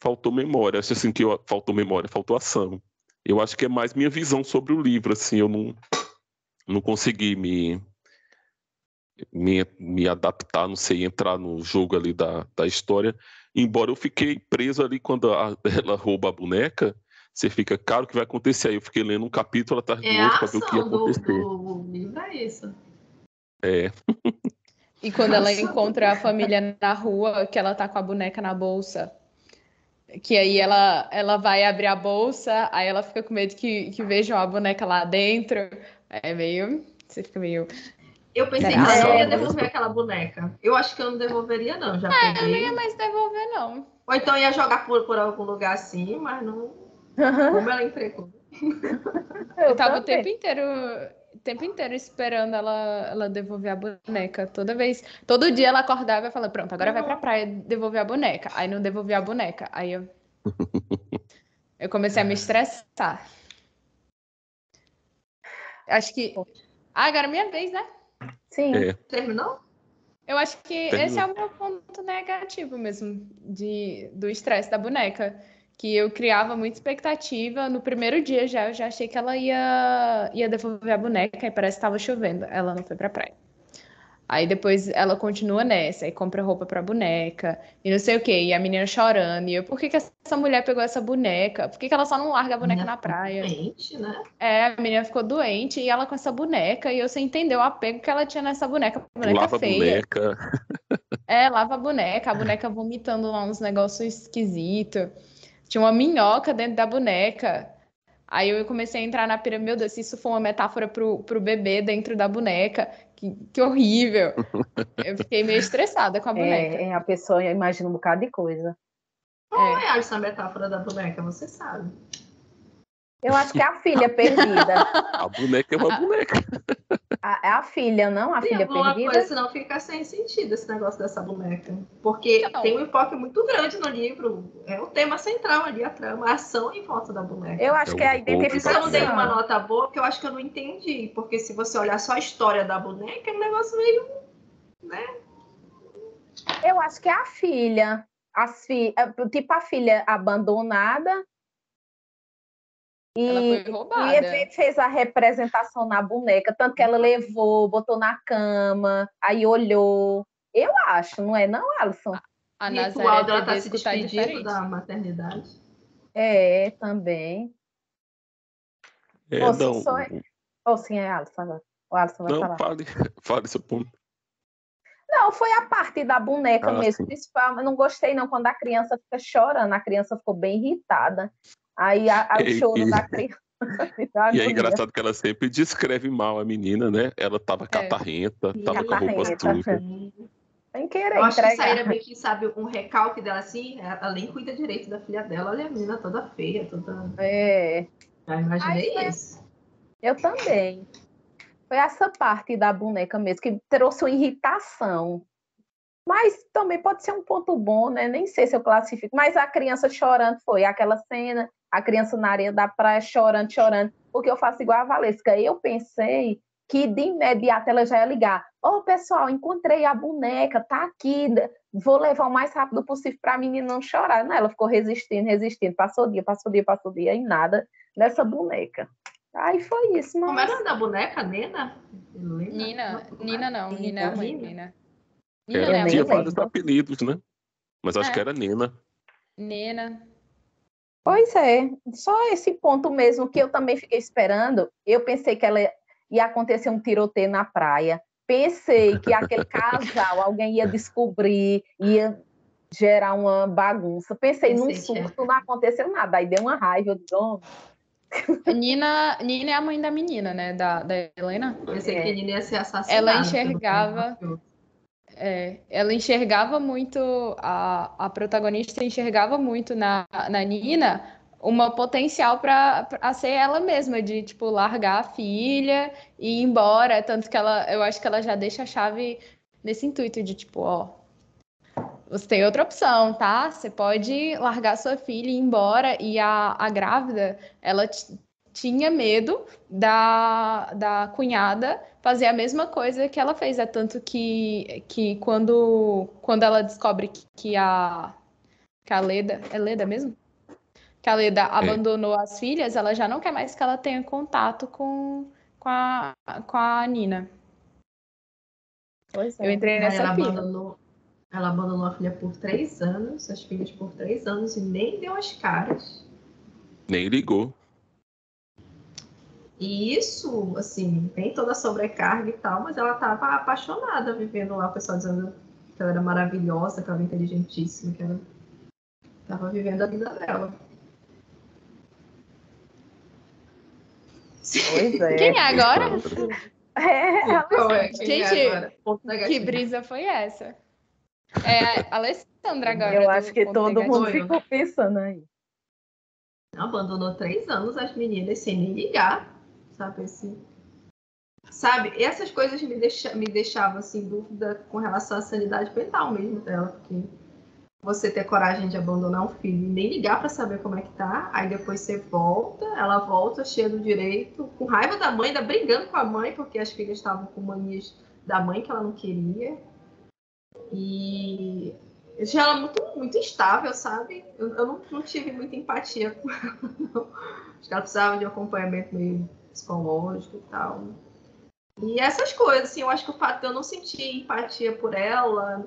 faltou memória, acho assim que eu, faltou memória, faltou ação. Eu acho que é mais minha visão sobre o livro, assim, eu não não consegui me me, me adaptar, não sei, entrar no jogo ali da, da história. Embora eu fiquei preso ali quando a, ela rouba a boneca, você fica, cara, o que vai acontecer? Aí eu fiquei lendo um capítulo atrás do é outro para ver o que ia acontecer. Do, do livro é isso. É. E quando ela encontra a família na rua, que ela tá com a boneca na bolsa. Que aí ela, ela vai abrir a bolsa, aí ela fica com medo que, que vejam a boneca lá dentro. É meio. Você fica meio. Eu pensei que ela ia devolver aquela boneca. Eu acho que eu não devolveria, não. Já é, peguei. eu não ia mais devolver, não. Ou então ia jogar por, por algum lugar assim, mas não. Como ela entregou. Eu, eu tava o tempo inteiro, o tempo inteiro esperando ela, ela devolver a boneca. Toda vez, todo dia ela acordava e falava, pronto, agora vai pra praia devolver a boneca. Aí não devolvia a boneca. Aí eu. Eu comecei a me estressar. Acho que. Ah, agora é minha vez, né? Sim. É. Terminou? Eu acho que Terminou. esse é o meu ponto negativo mesmo de, do estresse da boneca. Que eu criava muita expectativa. No primeiro dia já, eu já achei que ela ia, ia devolver a boneca e parece que estava chovendo. Ela não foi pra praia. Aí depois ela continua nessa, e compra roupa pra boneca, e não sei o quê, e a menina chorando. E eu, por que, que essa mulher pegou essa boneca? Por que, que ela só não larga a boneca na praia? Doente, né? É, a menina ficou doente e ela com essa boneca, e eu sem entender o apego que ela tinha nessa boneca. Boneca Lava a feia. boneca. É, lava a boneca, a boneca vomitando lá uns negócios esquisitos. Tinha uma minhoca dentro da boneca. Aí eu comecei a entrar na pirâmide, meu Deus, se isso for uma metáfora pro, pro bebê dentro da boneca, que, que horrível. Eu fiquei meio estressada com a boneca. É, é, a pessoa imagina um bocado de coisa. Qual é essa metáfora da boneca? Você sabe. Eu acho que é a filha perdida. A boneca é uma boneca. A- É a filha, não? A Tem filha alguma perdida? coisa, senão fica sem sentido esse negócio dessa boneca. Porque Não. tem um enfoque muito grande no livro. É o tema central ali, a trama, a ação em volta da boneca. Eu acho É que é a o povo Por isso eu não dei uma identificação. nota boa, porque eu acho que eu não entendi. Porque se você olhar só a história da boneca, é um negócio meio. Eu acho que é a filha. As fi... é, Tipo a filha abandonada. Ela E, foi e roubada. ele fez a representação na boneca, tanto que ela levou, botou na cama, aí olhou. Eu acho, não é não, Alisson? A E o Nazaré Aldo ela tá se despedindo da maternidade. É, também. É, Ou não. só é- Ou sim, é Alisson agora. O Alisson vai Não, falar. fale, fale seu ponto. Não, foi a parte da boneca Ah, mesmo, sim. principal. Eu não gostei, não, quando a criança fica chorando, a criança ficou bem irritada. Aí a- a- o E- choro e- da criança. dá E é engraçado que ela sempre descreve mal a menina, né? Ela tava catarrenta, tava com a roupa Catarrenta. suja. Sem querer Eu acho que entregar. era meio que, sabe, um recalque dela assim. Ela nem cuida direito da filha dela. Olha a menina toda feia, toda. É, Já imaginei Mas, né? isso. eu também. Foi essa parte da boneca mesmo que trouxe uma irritação. Mas também pode ser um ponto bom, né? Nem sei se eu classifico. Mas a criança chorando foi aquela cena, a criança na areia da praia chorando, chorando. Porque eu faço igual a Valesca. Eu pensei que de imediato ela já ia ligar. Ô, pessoal, encontrei a boneca, tá aqui. Vou levar o mais rápido possível para a menina não chorar. Não, ela ficou resistindo, resistindo. Passou dia, passou dia, passou dia e nada nessa boneca. Aí foi isso, Como era da boneca, Nena? Nina, Nina não, Nina, Nina é Nina. Nina. É, Nina Eu é a nem tinha vários apelidos, né? Mas acho É. que era Nena. Nena. Pois é, só esse ponto mesmo que eu também fiquei esperando. Eu pensei que ela ia acontecer um tiroteio na praia. Pensei que aquele casal, alguém ia descobrir, ia gerar uma bagunça. Pensei num surto, é. não aconteceu nada. Aí deu uma raiva, eu digo, Nina, Nina é a mãe da menina, né? Da, da Helena. Pensei é. que Nina ia ser assassinada. Ela enxergava. É, ela enxergava muito, a, a protagonista enxergava muito na, na Nina uma potencial para ser ela mesma, de tipo largar a filha e ir embora, tanto que ela, eu acho que ela já deixa a chave nesse intuito de tipo, ó, você tem outra opção, tá? Você pode largar sua filha e ir embora. E a, a grávida, ela tinha medo da, da cunhada fazer a mesma coisa que ela fez. É tanto que, que quando, quando ela descobre que, que, a, que a Leda. É Leda mesmo? Que a Leda é. abandonou as filhas, ela já não quer mais que ela tenha contato com, com, a, com a Nina. Pois é. Eu entrei nessa ela abandonou, ela abandonou a filha por três anos, as filhas por três anos, e nem deu as caras. Nem ligou. E isso, assim, tem toda a sobrecarga e tal, mas ela estava apaixonada vivendo lá, o pessoal dizendo que ela era maravilhosa, que ela era inteligentíssima, que ela estava vivendo a vida dela. Pois é. Quem é agora? É, é? Gente, é que brisa foi essa? É a Alessandra agora. Eu acho que todo mundo ficou pensando aí. Abandonou três anos as meninas sem nem ligar, sabe assim. Sabe, essas coisas me, deixa, me deixavam assim, dúvida com relação à sanidade mental mesmo dela, porque você ter coragem de abandonar um filho e nem ligar para saber como é que tá, aí depois você volta, ela volta cheia do direito, com raiva da mãe, ainda brigando com a mãe, porque as filhas estavam com manias da mãe que ela não queria. E achei ela muito, muito instável, sabe? Eu, eu não, não, tive muita empatia com ela, não. Acho que ela precisava de um acompanhamento meio psicológico e tal. E essas coisas, assim, eu acho que o fato de eu não sentir empatia por ela,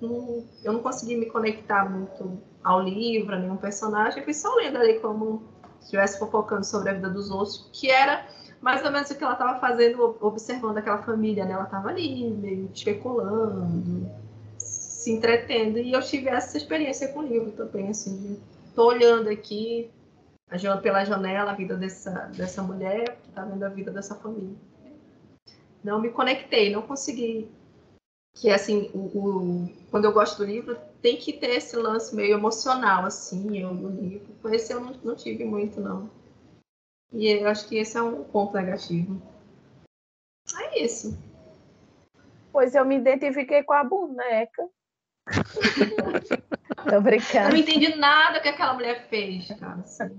eu não consegui me conectar muito ao livro, a nenhum personagem, eu fui só lendo ali como se estivesse fofocando sobre a vida dos outros, que era mais ou menos o que ela estava fazendo, observando aquela família, né? Ela estava ali, meio especulando, se entretendo. E eu tive essa experiência com o livro também, assim, tô olhando aqui pela janela a vida dessa, dessa mulher, que tá vendo a vida dessa família. Não me conectei, não consegui. Que assim, o, o, quando eu gosto do livro, tem que ter esse lance meio emocional, assim, eu no livro. Com esse eu não, não tive muito, não. E eu acho que esse é um ponto negativo. É isso. Pois eu me identifiquei com a boneca. Tô brincando. Eu não entendi nada que aquela mulher fez, cara. Assim.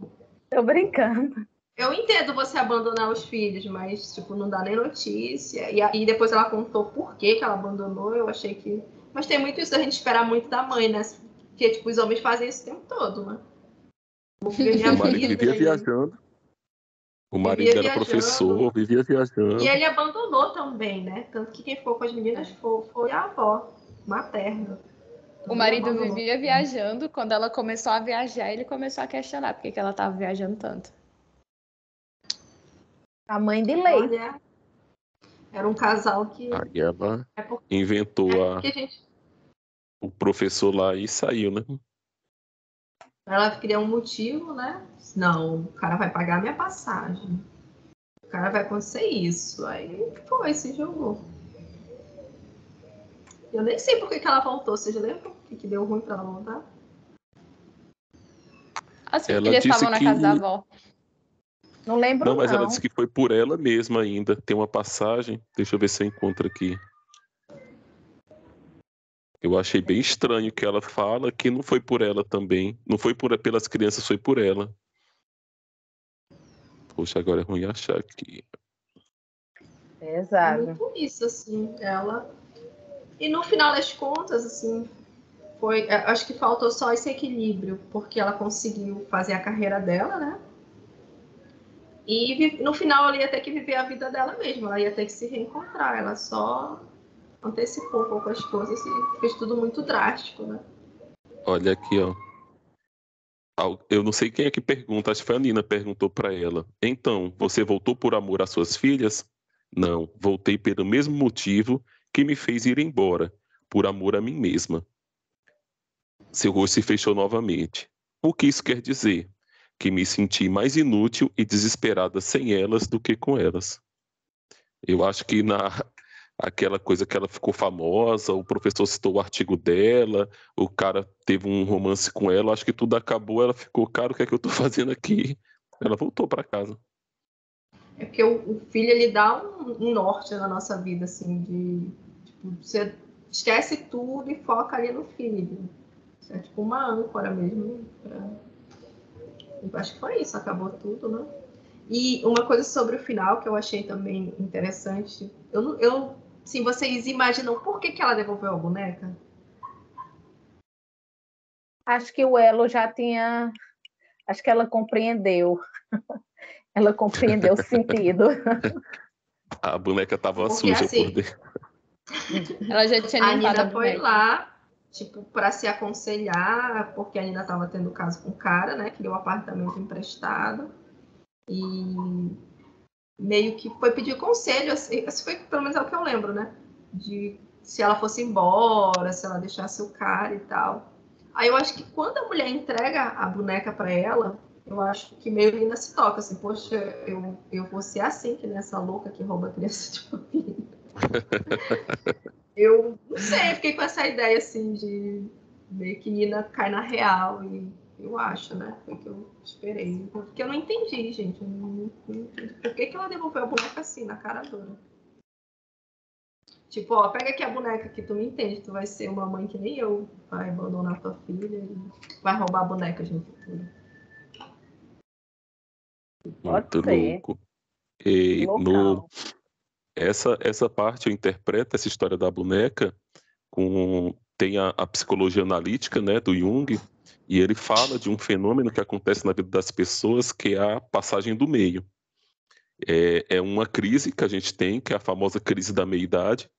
Tô brincando. Eu entendo você abandonar os filhos, mas, tipo, não dá nem notícia. E aí depois ela contou por que, que ela abandonou. Eu achei que. Mas tem muito isso da gente esperar muito da mãe, né? Porque, tipo, os homens fazem isso o tempo todo, né? Minha vida. Vivia viajando. O marido era viajando. professor, vivia viajando. E ele abandonou também, né? Tanto que quem ficou com as meninas foi, foi a avó materna. O marido vivia viajando. Quando ela começou a viajar, ele começou a questionar por que ela estava viajando tanto. A mãe de lei. Olha, era um casal que. Aí ela é porque... inventou é a... gente... o professor lá e saiu, né? Ela queria um motivo, né? Não, o cara vai pagar minha passagem. O cara vai acontecer isso. Aí foi, se jogou. Eu nem sei por que, que ela voltou. Você já que, que deu ruim pra ela voltar? Assim, ela eles estavam na casa da avó. Não lembro, não. mas não. ela disse que foi por ela mesma ainda. Tem uma passagem. Deixa eu ver se eu encontro aqui. Eu achei bem estranho que ela fala que não foi por ela também. Não foi por, pelas crianças, foi por ela. Poxa, agora é ruim achar aqui. Exato. É muito isso, assim, ela. E no final das contas, assim, foi. É, acho que faltou só esse equilíbrio, porque ela conseguiu fazer a carreira dela, né? E no final ela ia ter que viver a vida dela mesma, ela ia ter que se reencontrar, ela só antecipou um pouco as coisas e fez tudo muito drástico, né? Olha aqui, ó. Eu não sei quem é que pergunta, acho que foi a Nina perguntou para ela. Então, você voltou por amor às suas filhas? Não, voltei pelo mesmo motivo que me fez ir embora, por amor a mim mesma. Seu rosto se fechou novamente. O que isso quer dizer? Que me senti mais inútil e desesperada sem elas do que com elas. Eu acho que na aquela coisa que ela ficou famosa, o professor citou o artigo dela, o cara teve um romance com ela, acho que tudo acabou, ela ficou, cara, o que é que eu tô fazendo aqui? Ela voltou para casa. É porque o, o, filho ele dá um, um, norte na nossa vida, assim, de tipo, você esquece tudo e foca ali no filho. É tipo uma âncora mesmo. Pra... Acho que foi isso, acabou tudo, né? E uma coisa sobre o final que eu achei também interessante, eu, eu sim, vocês imaginam por que, que ela devolveu a boneca? Acho que o Elo já tinha, acho que ela compreendeu. ela compreendeu o sentido. A boneca estava suja assim, por dentro. Ela já tinha A Nina foi lá, tipo, para se aconselhar, porque a Nina estava tendo caso com o cara, né? Queria um apartamento emprestado. E meio que foi pedir conselho, assim, foi pelo menos é o que eu lembro, né? De se ela fosse embora, se ela deixasse o cara e tal. Aí eu acho que quando a mulher entrega a boneca para ela, eu acho que meio Nina se toca, assim, poxa, eu, eu vou ser assim, que nessa louca que rouba criança de família. eu não sei, fiquei com essa ideia, assim, de meio que Nina cai na real e eu acho, né? Foi o que eu esperei. Porque eu não entendi, gente. Eu não, não entendi. Por que, que ela devolveu a boneca assim, na cara dura? Tipo, ó, pega aqui a boneca que tu me entende. Tu vai ser uma mãe que nem eu. Vai abandonar tua filha e vai roubar a boneca de um futuro. Muito louco. E no, essa, essa parte eu interpreto essa história da boneca com tem a, a psicologia analítica né, do Jung, e ele fala de um fenômeno que acontece na vida das pessoas, que é a passagem do meio. É, é uma crise que a gente tem, que é a famosa crise da meia-idade,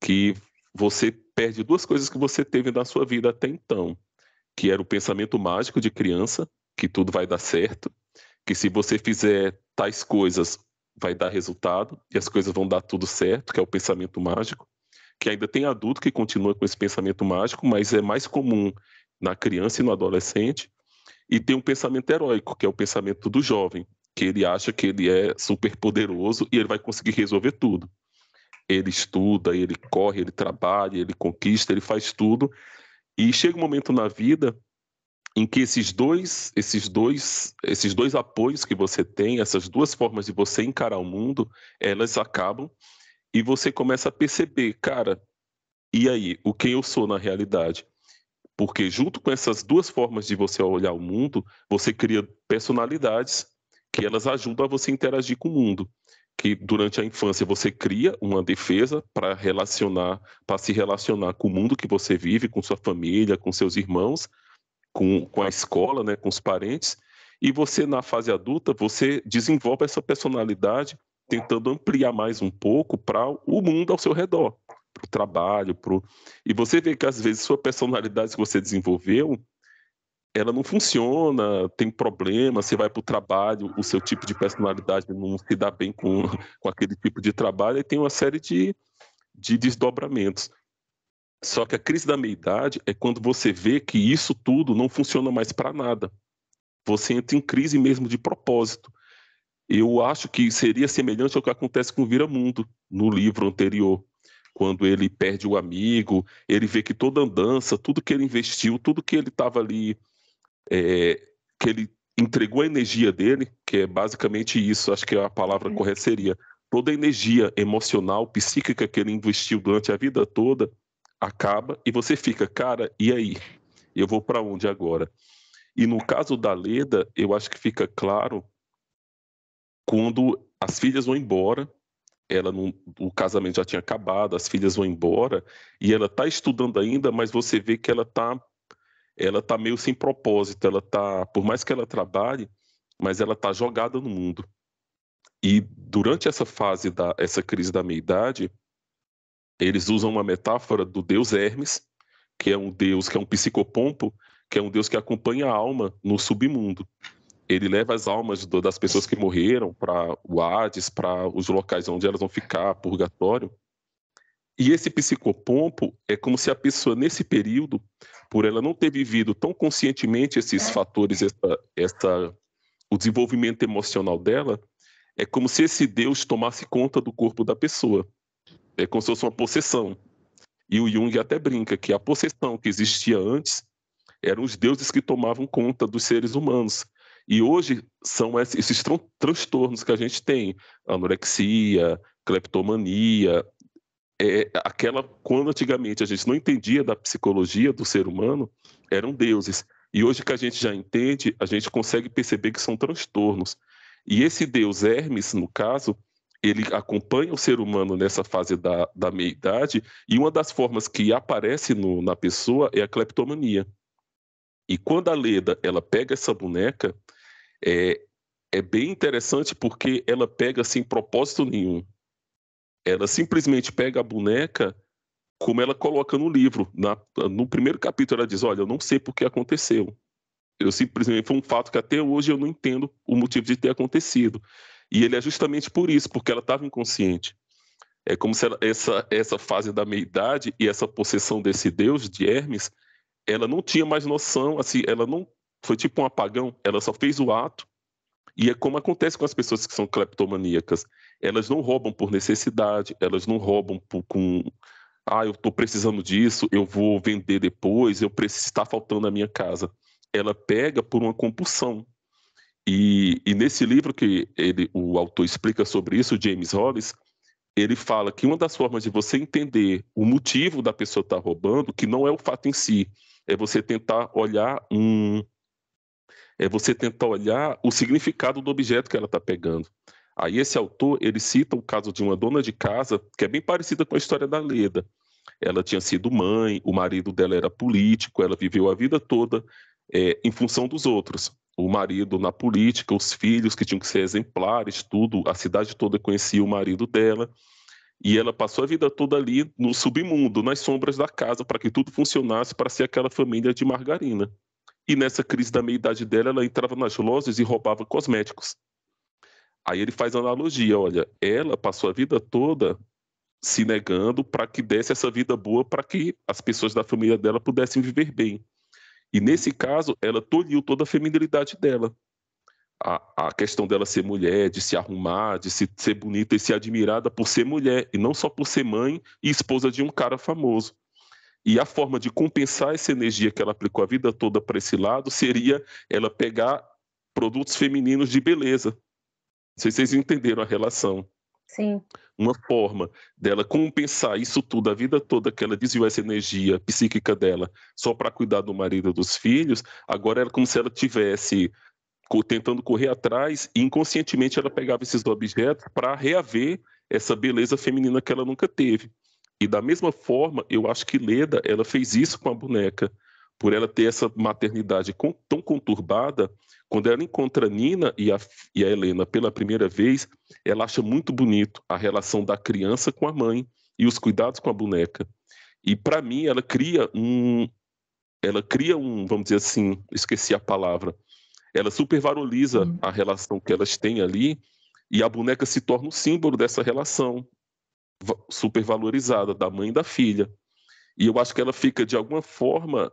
que você perde duas coisas que você teve na sua vida até então, que era o pensamento mágico de criança, que tudo vai dar certo, que se você fizer tais coisas vai dar resultado e as coisas vão dar tudo certo, que é o pensamento mágico, que ainda tem adulto que continua com esse pensamento mágico, mas é mais comum na criança e no adolescente, e tem um pensamento heróico, que é o pensamento do jovem, que ele acha que ele é super poderoso e ele vai conseguir resolver tudo. Ele estuda, ele corre, ele trabalha, ele conquista, ele faz tudo, e chega um momento na vida em que esses dois, esses dois, esses dois apoios que você tem, essas duas formas de você encarar o mundo, elas acabam e você começa a perceber, cara, e aí, o quem eu sou na realidade? Porque junto com essas duas formas de você olhar o mundo, você cria personalidades que elas ajudam a você interagir com o mundo. Que durante a infância você cria uma defesa para relacionar, para se relacionar com o mundo que você vive, com sua família, com seus irmãos, com, com a escola, né, com os parentes. E você na fase adulta, você desenvolve essa personalidade tentando ampliar mais um pouco para o mundo ao seu redor para o trabalho, pro... e você vê que às vezes sua personalidade que você desenvolveu, ela não funciona, tem problema, você vai para o trabalho, o seu tipo de personalidade não se dá bem com, com aquele tipo de trabalho, e tem uma série de, de desdobramentos. Só que a crise da meia-idade é quando você vê que isso tudo não funciona mais para nada. Você entra em crise mesmo de propósito. Eu acho que seria semelhante ao que acontece com o Viramundo, no livro anterior quando ele perde o amigo, ele vê que toda andança, tudo que ele investiu, tudo que ele estava ali, é, que ele entregou a energia dele, que é basicamente isso, acho que a palavra correta seria, toda a energia emocional, psíquica que ele investiu durante a vida toda, acaba e você fica, cara, e aí? Eu vou para onde agora? E no caso da Leda, eu acho que fica claro quando as filhas vão embora ela não, o casamento já tinha acabado, as filhas vão embora e ela está estudando ainda, mas você vê que ela está ela tá meio sem propósito, ela tá, por mais que ela trabalhe, mas ela está jogada no mundo. E durante essa fase da essa crise da meia-idade, eles usam uma metáfora do deus Hermes, que é um deus que é um psicopompo, que é um deus que acompanha a alma no submundo ele leva as almas do, das pessoas que morreram para o Hades, para os locais onde elas vão ficar, purgatório. E esse psicopompo é como se a pessoa, nesse período, por ela não ter vivido tão conscientemente esses fatores, essa, essa, o desenvolvimento emocional dela, é como se esse Deus tomasse conta do corpo da pessoa. É como se fosse uma possessão. E o Jung até brinca que a possessão que existia antes eram os deuses que tomavam conta dos seres humanos. E hoje são esses tran transtornos que a gente tem: anorexia, cleptomania, é, aquela quando antigamente a gente não entendia da psicologia do ser humano, eram deuses. E hoje que a gente já entende, a gente consegue perceber que são transtornos. E esse deus Hermes, no caso, ele acompanha o ser humano nessa fase da, da meia-idade, e uma das formas que aparece no, na pessoa é a cleptomania. E quando a Leda ela pega essa boneca, é, é bem interessante porque ela pega sem propósito nenhum. Ela simplesmente pega a boneca como ela coloca no livro. Na, no primeiro capítulo, ela diz: Olha, eu não sei por que aconteceu. Eu simplesmente foi um fato que até hoje eu não entendo o motivo de ter acontecido. E ele é justamente por isso, porque ela estava inconsciente. É como se ela, essa, essa fase da meia-idade e essa possessão desse deus, de Hermes, ela não tinha mais noção, assim, ela não. Foi tipo um apagão, ela só fez o ato. E é como acontece com as pessoas que são cleptomaníacas elas não roubam por necessidade, elas não roubam por, com ah, eu estou precisando disso, eu vou vender depois, eu preciso estar faltando na minha casa. Ela pega por uma compulsão. E, e nesse livro que ele, o autor explica sobre isso, James Hollis, ele fala que uma das formas de você entender o motivo da pessoa estar roubando, que não é o fato em si, é você tentar olhar um, é você tentar olhar o significado do objeto que ela está pegando. Aí esse autor, ele cita o caso de uma dona de casa, que é bem parecida com a história da Leda. Ela tinha sido mãe, o marido dela era político, ela viveu a vida toda é, em função dos outros. O marido na política, os filhos que tinham que ser exemplares, tudo, a cidade toda conhecia o marido dela. E ela passou a vida toda ali no submundo, nas sombras da casa, para que tudo funcionasse para ser aquela família de margarina. E nessa crise da meia-idade dela, ela entrava nas lojas e roubava cosméticos. Aí ele faz analogia, olha, ela passou a vida toda se negando para que desse essa vida boa para que as pessoas da família dela pudessem viver bem. E nesse caso, ela tolhiu toda a feminilidade dela. A, a questão dela ser mulher, de se arrumar, de se, ser bonita e ser admirada por ser mulher, e não só por ser mãe e esposa de um cara famoso. E a forma de compensar essa energia que ela aplicou a vida toda para esse lado seria ela pegar produtos femininos de beleza, não sei se vocês entenderam a relação. Sim. Uma forma dela compensar isso tudo, a vida toda que ela desviou essa energia psíquica dela só para cuidar do marido e dos filhos, agora era como se ela tivesse tentando correr atrás e inconscientemente ela pegava esses objetos para reaver essa beleza feminina que ela nunca teve. E da mesma forma, eu acho que Leda, ela fez isso com a boneca, por ela ter essa maternidade tão conturbada, quando ela encontra Nina e a, e a Helena pela primeira vez, ela acha muito bonito a relação da criança com a mãe e os cuidados com a boneca. E para mim ela cria um ela cria um, vamos dizer assim, esqueci a palavra. Ela supervaloriza uhum. a relação que elas têm ali e a boneca se torna o símbolo dessa relação supervalorizada da mãe e da filha. E eu acho que ela fica de alguma forma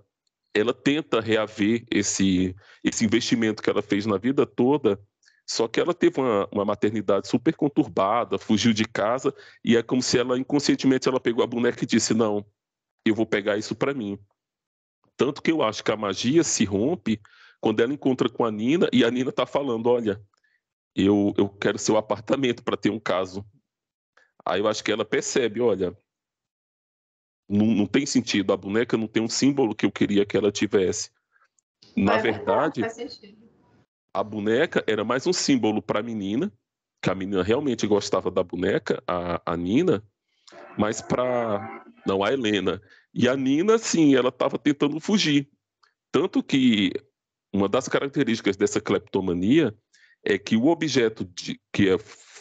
ela tenta reaver esse, esse investimento que ela fez na vida toda, só que ela teve uma, uma, maternidade super conturbada, fugiu de casa, e é como se ela, inconscientemente, ela pegou a boneca e disse, não, eu vou pegar isso para mim. Tanto que eu acho que a magia se rompe quando ela encontra com a Nina, e a Nina está falando, olha, eu, eu quero seu apartamento para ter um caso. Aí eu acho que ela percebe, olha, não, não, tem sentido. A boneca não tem um símbolo que eu queria que ela tivesse. Na é verdade, a boneca era mais um símbolo para a menina, que a menina realmente gostava da boneca, a, a Nina, mas para. Não, a Helena. E a Nina, sim, ela estava tentando fugir. Tanto que uma das características dessa cleptomania é que o objeto de, que é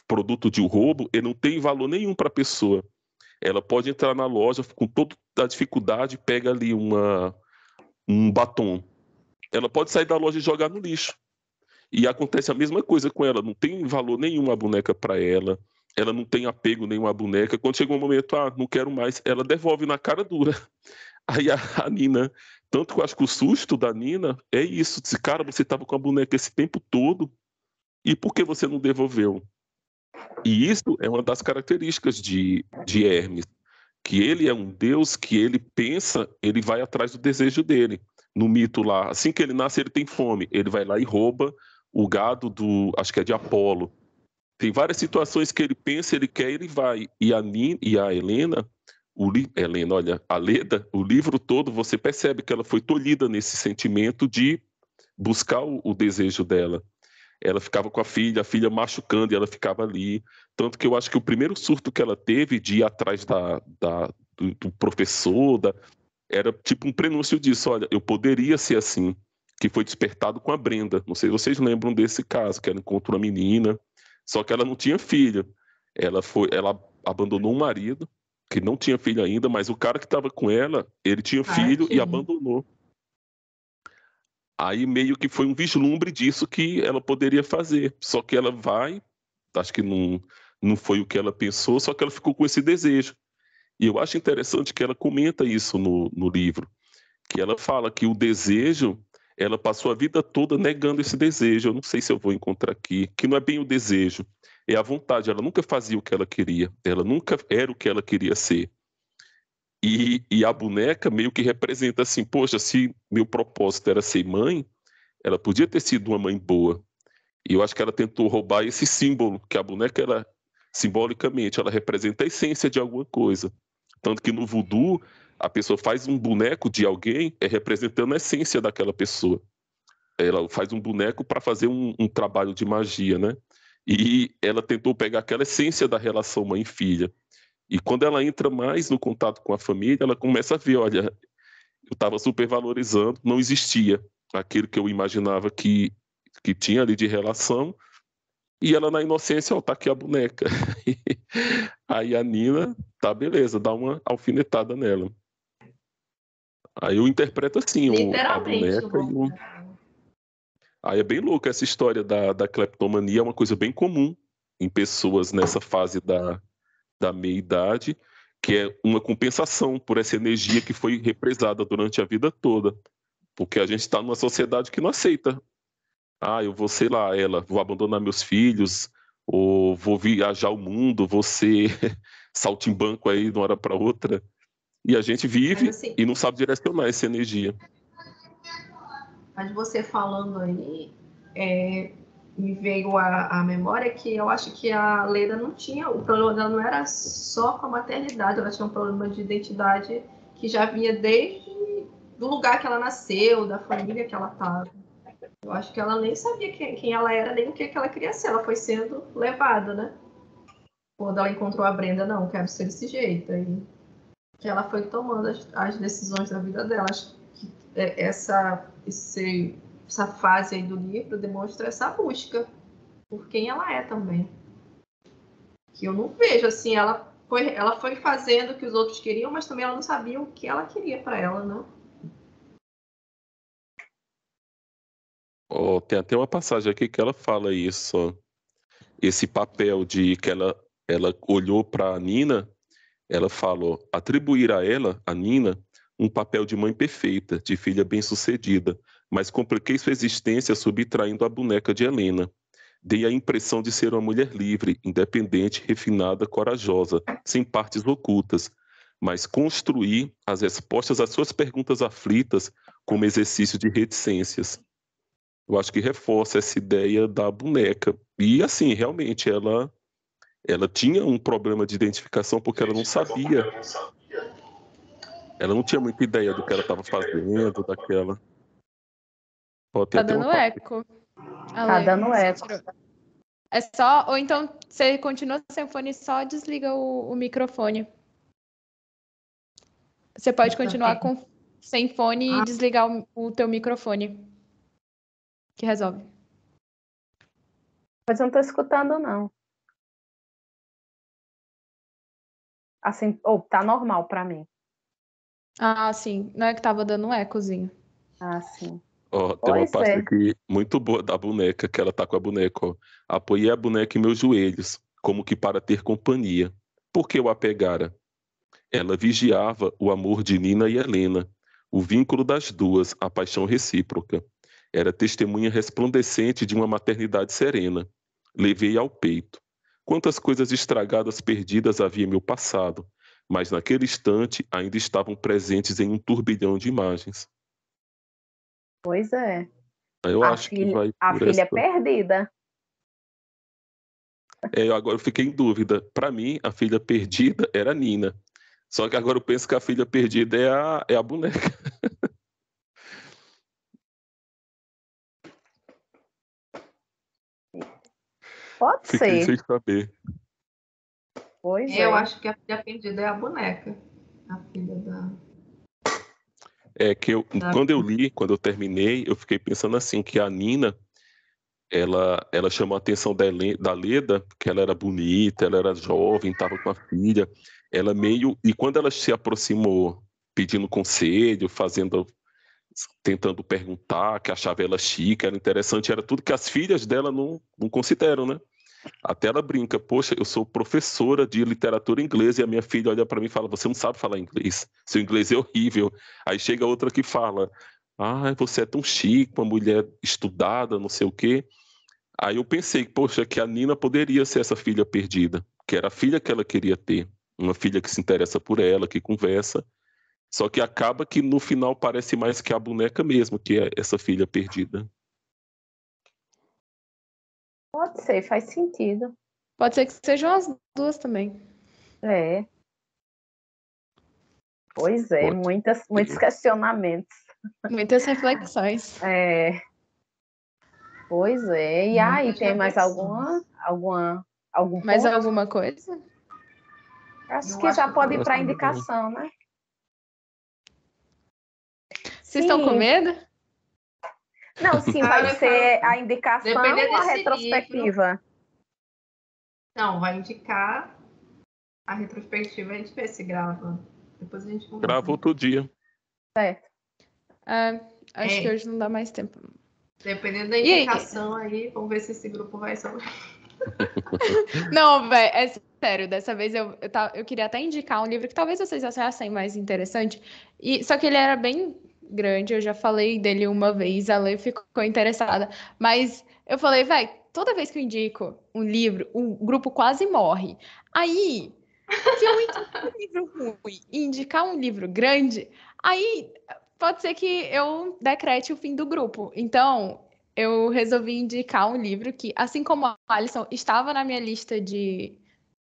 produto de um roubo, ele não tem valor nenhum para a pessoa. Ela pode entrar na loja com toda a dificuldade, pega ali uma, um batom. Ela pode sair da loja e jogar no lixo. E acontece a mesma coisa com ela, não tem valor nenhum a boneca para ela. ela não tem apego nenhuma boneca. Quando chega um momento, ah, não quero mais, ela devolve na cara dura. Aí a, a Nina, tanto que eu acho que o susto da Nina é isso, disse, cara, você estava com a boneca esse tempo todo, e por que você não devolveu? E isso é uma das características de, de Hermes, que ele é um deus que ele pensa, ele vai atrás do desejo dele. No mito lá, assim que ele nasce, ele tem fome, ele vai lá e rouba o gado do, acho que é de Apolo. Tem várias situações que ele pensa, ele quer, ele vai. E a, Nina, e a Helena, o li, Helena, olha, a Leda, o livro todo, você percebe que ela foi tolhida nesse sentimento de buscar o, o desejo dela. Ela ficava com a filha, a filha machucando e ela ficava ali. Tanto que eu acho que o primeiro surto que ela teve de ir atrás da, da do, do, professor, da, era tipo um prenúncio disso. Olha, eu poderia ser assim que foi despertado com a Brenda. Não sei se vocês lembram desse caso, que ela encontrou uma menina, só que ela não tinha filho. Ela foi, ela abandonou um marido que não tinha filho ainda, mas o cara que estava com ela, ele tinha filho e abandonou. Aí meio que foi um vislumbre disso que ela poderia fazer. Só que ela vai, acho que não, não foi o que ela pensou, só que ela ficou com esse desejo. E eu acho interessante que ela comenta isso no, no livro, que ela fala que o desejo ela passou a vida toda negando esse desejo. Eu não sei se eu vou encontrar aqui, que não é bem o desejo, é a vontade. Ela nunca fazia o que ela queria, ela nunca era o que ela queria ser. E, e a boneca meio que representa assim: poxa, se meu propósito era ser mãe, ela podia ter sido uma mãe boa. E eu acho que ela tentou roubar esse símbolo, que a boneca, ela, simbolicamente, ela representa a essência de alguma coisa. Tanto que no voodoo, a pessoa faz um boneco de alguém é representando a essência daquela pessoa. Ela faz um boneco para fazer um, um, trabalho de magia, né? E ela tentou pegar aquela essência da relação mãe-filha. E quando ela entra mais no contato com a família, ela começa a ver, olha, eu estava supervalorizando, não existia aquilo que eu imaginava que, que tinha ali de relação, e ela na inocência, ó, tá aqui a boneca. Aí a Nina, tá beleza, dá uma alfinetada nela. Aí eu interpreto assim o, a boneca o... Aí é bem louco essa história da, da cleptomania, é uma coisa bem comum em pessoas nessa fase da, da meia-idade, que é uma compensação por essa energia que foi represada durante a vida toda. Porque a gente está numa sociedade que não aceita. Ah, eu vou, sei lá, ela, vou abandonar meus filhos, ou vou viajar o mundo, vou ser saltimbanco aí de uma hora para outra. E a gente vive assim, e não sabe direcionar essa energia. Mas você falando aí, é, me veio a, a memória que eu acho que a Leda não tinha, o problema dela não era só com a maternidade, ela tinha um problema de identidade que já vinha desde do lugar que ela nasceu, da família que ela estava. Eu acho que ela nem sabia quem, quem ela era, nem o que, que ela queria ser. Ela foi sendo levada, né? Quando ela encontrou a Brenda, não, quero ser desse jeito. Aí que ela foi tomando as, as decisões da vida dela. Acho que é, essa, esse, essa fase aí do livro demonstra essa busca por quem ela é também. Que eu não vejo assim, ela foi, ela foi fazendo o que os outros queriam, mas também ela não sabia o que ela queria para ela, não. Oh, tem até uma passagem aqui que ela fala isso, esse papel de que ela, ela olhou para Nina ela falou atribuir a ela, a Nina, um papel de mãe perfeita, de filha bem-sucedida, mas compliquei sua existência subtraindo a boneca de Helena. Dei a impressão de ser uma mulher livre, independente, refinada, corajosa, sem partes ocultas, mas construí as respostas às suas perguntas aflitas como exercício de reticências. Eu acho que reforça essa ideia da boneca. E assim, realmente, ela ela tinha um problema de identificação porque ela não sabia. Ela não tinha muita ideia do que ela estava fazendo, daquela. Pode tá dando eco. tá dando eco. É só, ou então você continua sem fone, só desliga o, o microfone. Você pode continuar com sem fone e desligar o, o teu microfone. Que resolve. Mas eu não tô escutando, não. Assim, ou tá normal para mim. Ah, sim. Não é que tava dando um ecozinho. Ah, sim. Ó, oh, tem uma parte é. aqui muito boa da boneca, que ela tá com a boneca, ó. Apoiei a boneca em meus joelhos. como que para ter companhia. Porque eu a pegara. Ela vigiava o amor de Nina e Helena, o vínculo das duas, a paixão recíproca. Era testemunha resplandecente de uma maternidade serena. Levei ao peito. Quantas coisas estragadas perdidas havia em meu passado, mas naquele instante ainda estavam presentes em um turbilhão de imagens. Pois é. Eu a acho filha, que vai a filha essa... perdida. É, agora eu fiquei em dúvida. Para mim, a filha perdida era a Nina. Só que agora eu penso que a filha perdida é a, é a boneca. Pode Fiquei ser. sem saber. Pois Eu é. acho que a filha perdida é a boneca. A filha da. É que eu, Tá. quando eu li, quando eu terminei, eu fiquei pensando assim que a Nina, ela, ela chamou a atenção da, da Leda, porque ela era bonita, ela era jovem, estava com a filha. Ela meio e quando ela se aproximou, pedindo conselho, fazendo, tentando perguntar, que achava ela chique, era interessante, era tudo que as filhas dela não, não consideram, né? Até ela brinca, poxa, eu sou professora de literatura inglesa e a minha filha olha para mim e fala, você não sabe falar inglês, seu inglês é horrível. Aí chega outra que fala, ah, você é tão chique, uma mulher estudada, não sei o quê. Aí eu pensei, poxa, que a Nina poderia ser essa filha perdida, que era a filha que ela queria ter, uma filha que se interessa por ela, que conversa. Só que acaba que no final parece mais que a boneca mesmo, que é essa filha perdida. Pode ser, faz sentido. Pode ser que sejam as duas também. É. Pois é, Pode muitas, muitos questionamentos. Muitas reflexões. É. Pois é. E Muitas aí, tem mais alguma, alguma, algum Mais ponto? alguma coisa? Acho Eu que acho já que pode ir para a indicação, né? Vocês estão com Sim. medo? Não, sim, Cara, vai ser a indicação Dependendo ou a retrospectiva? Não, vai indicar a retrospectiva, a gente vê se grava. Depois a gente conversa. Grava outro dia. Certo. Ah, acho É. que hoje não dá mais tempo. Dependendo da aí? indicação aí, vamos ver se esse grupo vai sobre. Não, velho, é sério, dessa vez eu, eu, eu queria até indicar um livro que talvez vocês achassem mais interessante. E, só que ele era bem grande, eu já falei dele uma vez, a Lê ficou interessada. Mas eu falei, velho, toda vez que eu indico um livro, o grupo quase morre. Aí, se eu indicar um livro ruim e indicar um livro grande, aí pode ser que eu decrete o fim do grupo. Então, eu resolvi indicar um livro que, assim como a Alison, estava na minha lista de.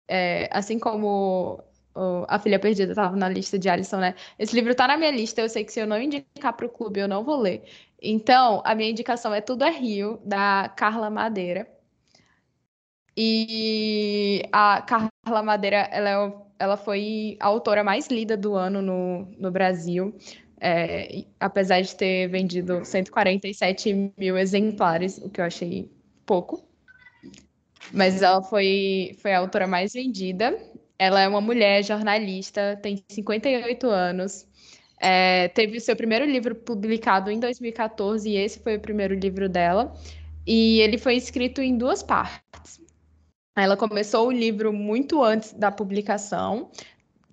é, assim como A Filha Perdida estava na lista de Alison, né? Esse livro está na minha lista. Eu sei que se eu não indicar para o clube, eu não vou ler. Então, a minha indicação é Tudo é Rio, da Carla Madeira. E a Carla Madeira, ela, é ela foi a autora mais lida do ano no, no Brasil. É, apesar de ter vendido 147 mil exemplares, o que eu achei pouco. Mas ela foi, foi a autora mais vendida. Ela é uma mulher jornalista, tem 58 anos. É, teve o seu primeiro livro publicado em 2014, e esse foi o primeiro livro dela. E ele foi escrito em duas partes. Ela começou o livro muito antes da publicação,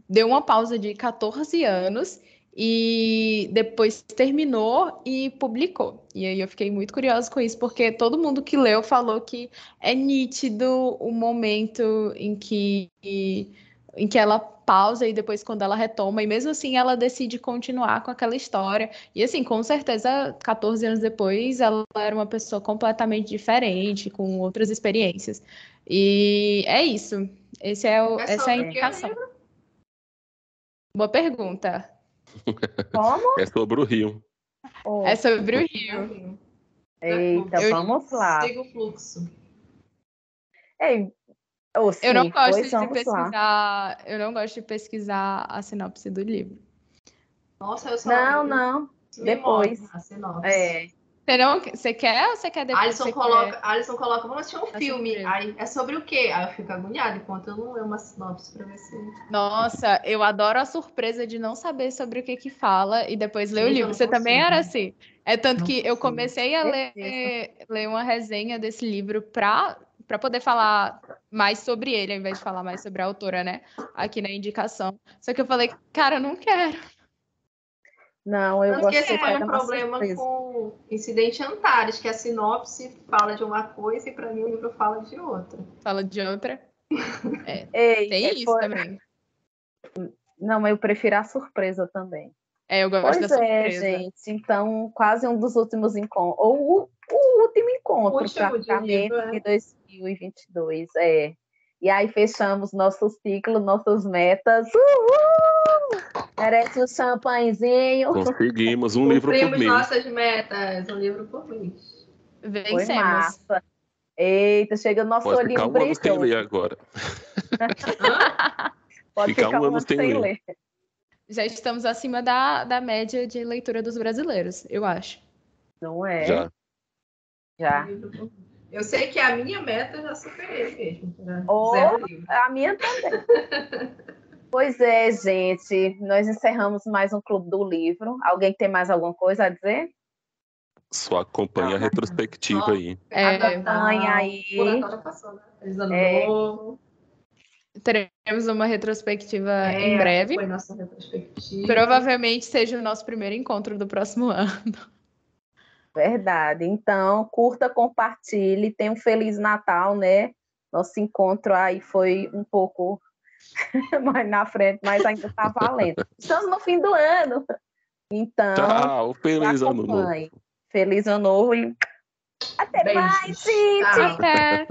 deu uma pausa de 14 anos e depois terminou e publicou. E aí eu fiquei muito curiosa com isso, porque todo mundo que leu falou que é nítido o momento em que, em que ela pausa e depois quando ela retoma, e mesmo assim ela decide continuar com aquela história. E assim, com certeza, 14 anos depois, ela era uma pessoa completamente diferente, com outras experiências. E é isso. Esse é o, É essa é a indicação. Boa pergunta. Como? É sobre o Rio. Oh, É sobre o Rio. Eita, Eu- vamos lá. Siga o fluxo. Ei, oh, Eu não sim, gosto pois de vamos lá. pesquisar, eu não gosto de pesquisar a sinopse do livro. Nossa, eu só. Não, não. depois. a sinopse. É, Você, não, você quer ou você quer depois? Alisson você coloca, Alisson coloca, vamos assistir um Tá filme. surpresa. Aí é sobre o quê? Aí eu fico agoniada enquanto eu não leio uma sinopse pra ver se. quer? Nossa, eu adoro a surpresa de não saber sobre o que que fala e depois ler o Gente, eu livro. Você também consigo. era assim. É tanto Não que eu consigo. comecei a ler, ler uma resenha desse livro pra, para poder falar mais sobre ele, ao invés de falar mais sobre a autora, né? Aqui na indicação. Só que eu falei, cara, eu não quero. Não, eu Tanto gosto que esse de foi um problema surpresa. com Incidente Antares, que a sinopse fala de uma coisa e para mim o livro fala de outra. Fala de outra. Ei, Tem é, isso também. Não, mas eu prefiro a surpresa também. É, eu gosto Pois da é, surpresa. gente. Então, quase um dos últimos encontros. Ou o, o último encontro, Último de livro, é. de 2022. É. E aí fechamos nosso ciclo, nossas metas. Uhul! Merece um champanhezinho. Conseguimos um livro por Cumprimos mês. nossas metas, um livro por mês. Foi Vencemos. massa. Eita, chega o nosso Pode olhinho ficar um ano sem ler agora. Pode ficar ficar um ano sem ler. Já estamos acima da, da média de leitura dos brasileiros, eu acho. Não é? Já. Já. Eu sei que a minha meta eu já superei mesmo. Já Oh. A minha também. pois é, gente. Nós encerramos mais um Clube do Livro. Alguém tem mais alguma coisa a dizer? Só acompanha a Não, retrospectiva aí. É, Acompanha aí. O Natal já passou, né? É. teremos uma retrospectiva É, em breve. Foi nossa retrospectiva. Provavelmente seja o nosso primeiro encontro do próximo ano. Verdade. Então, curta, compartilhe. Tenha um Feliz Natal, né? Nosso encontro aí foi um pouco mais na frente, mas ainda está valendo. Estamos no fim do ano. Então, Tchau, feliz ano novo. Feliz ano novo e até Beijos. mais, gente! Até!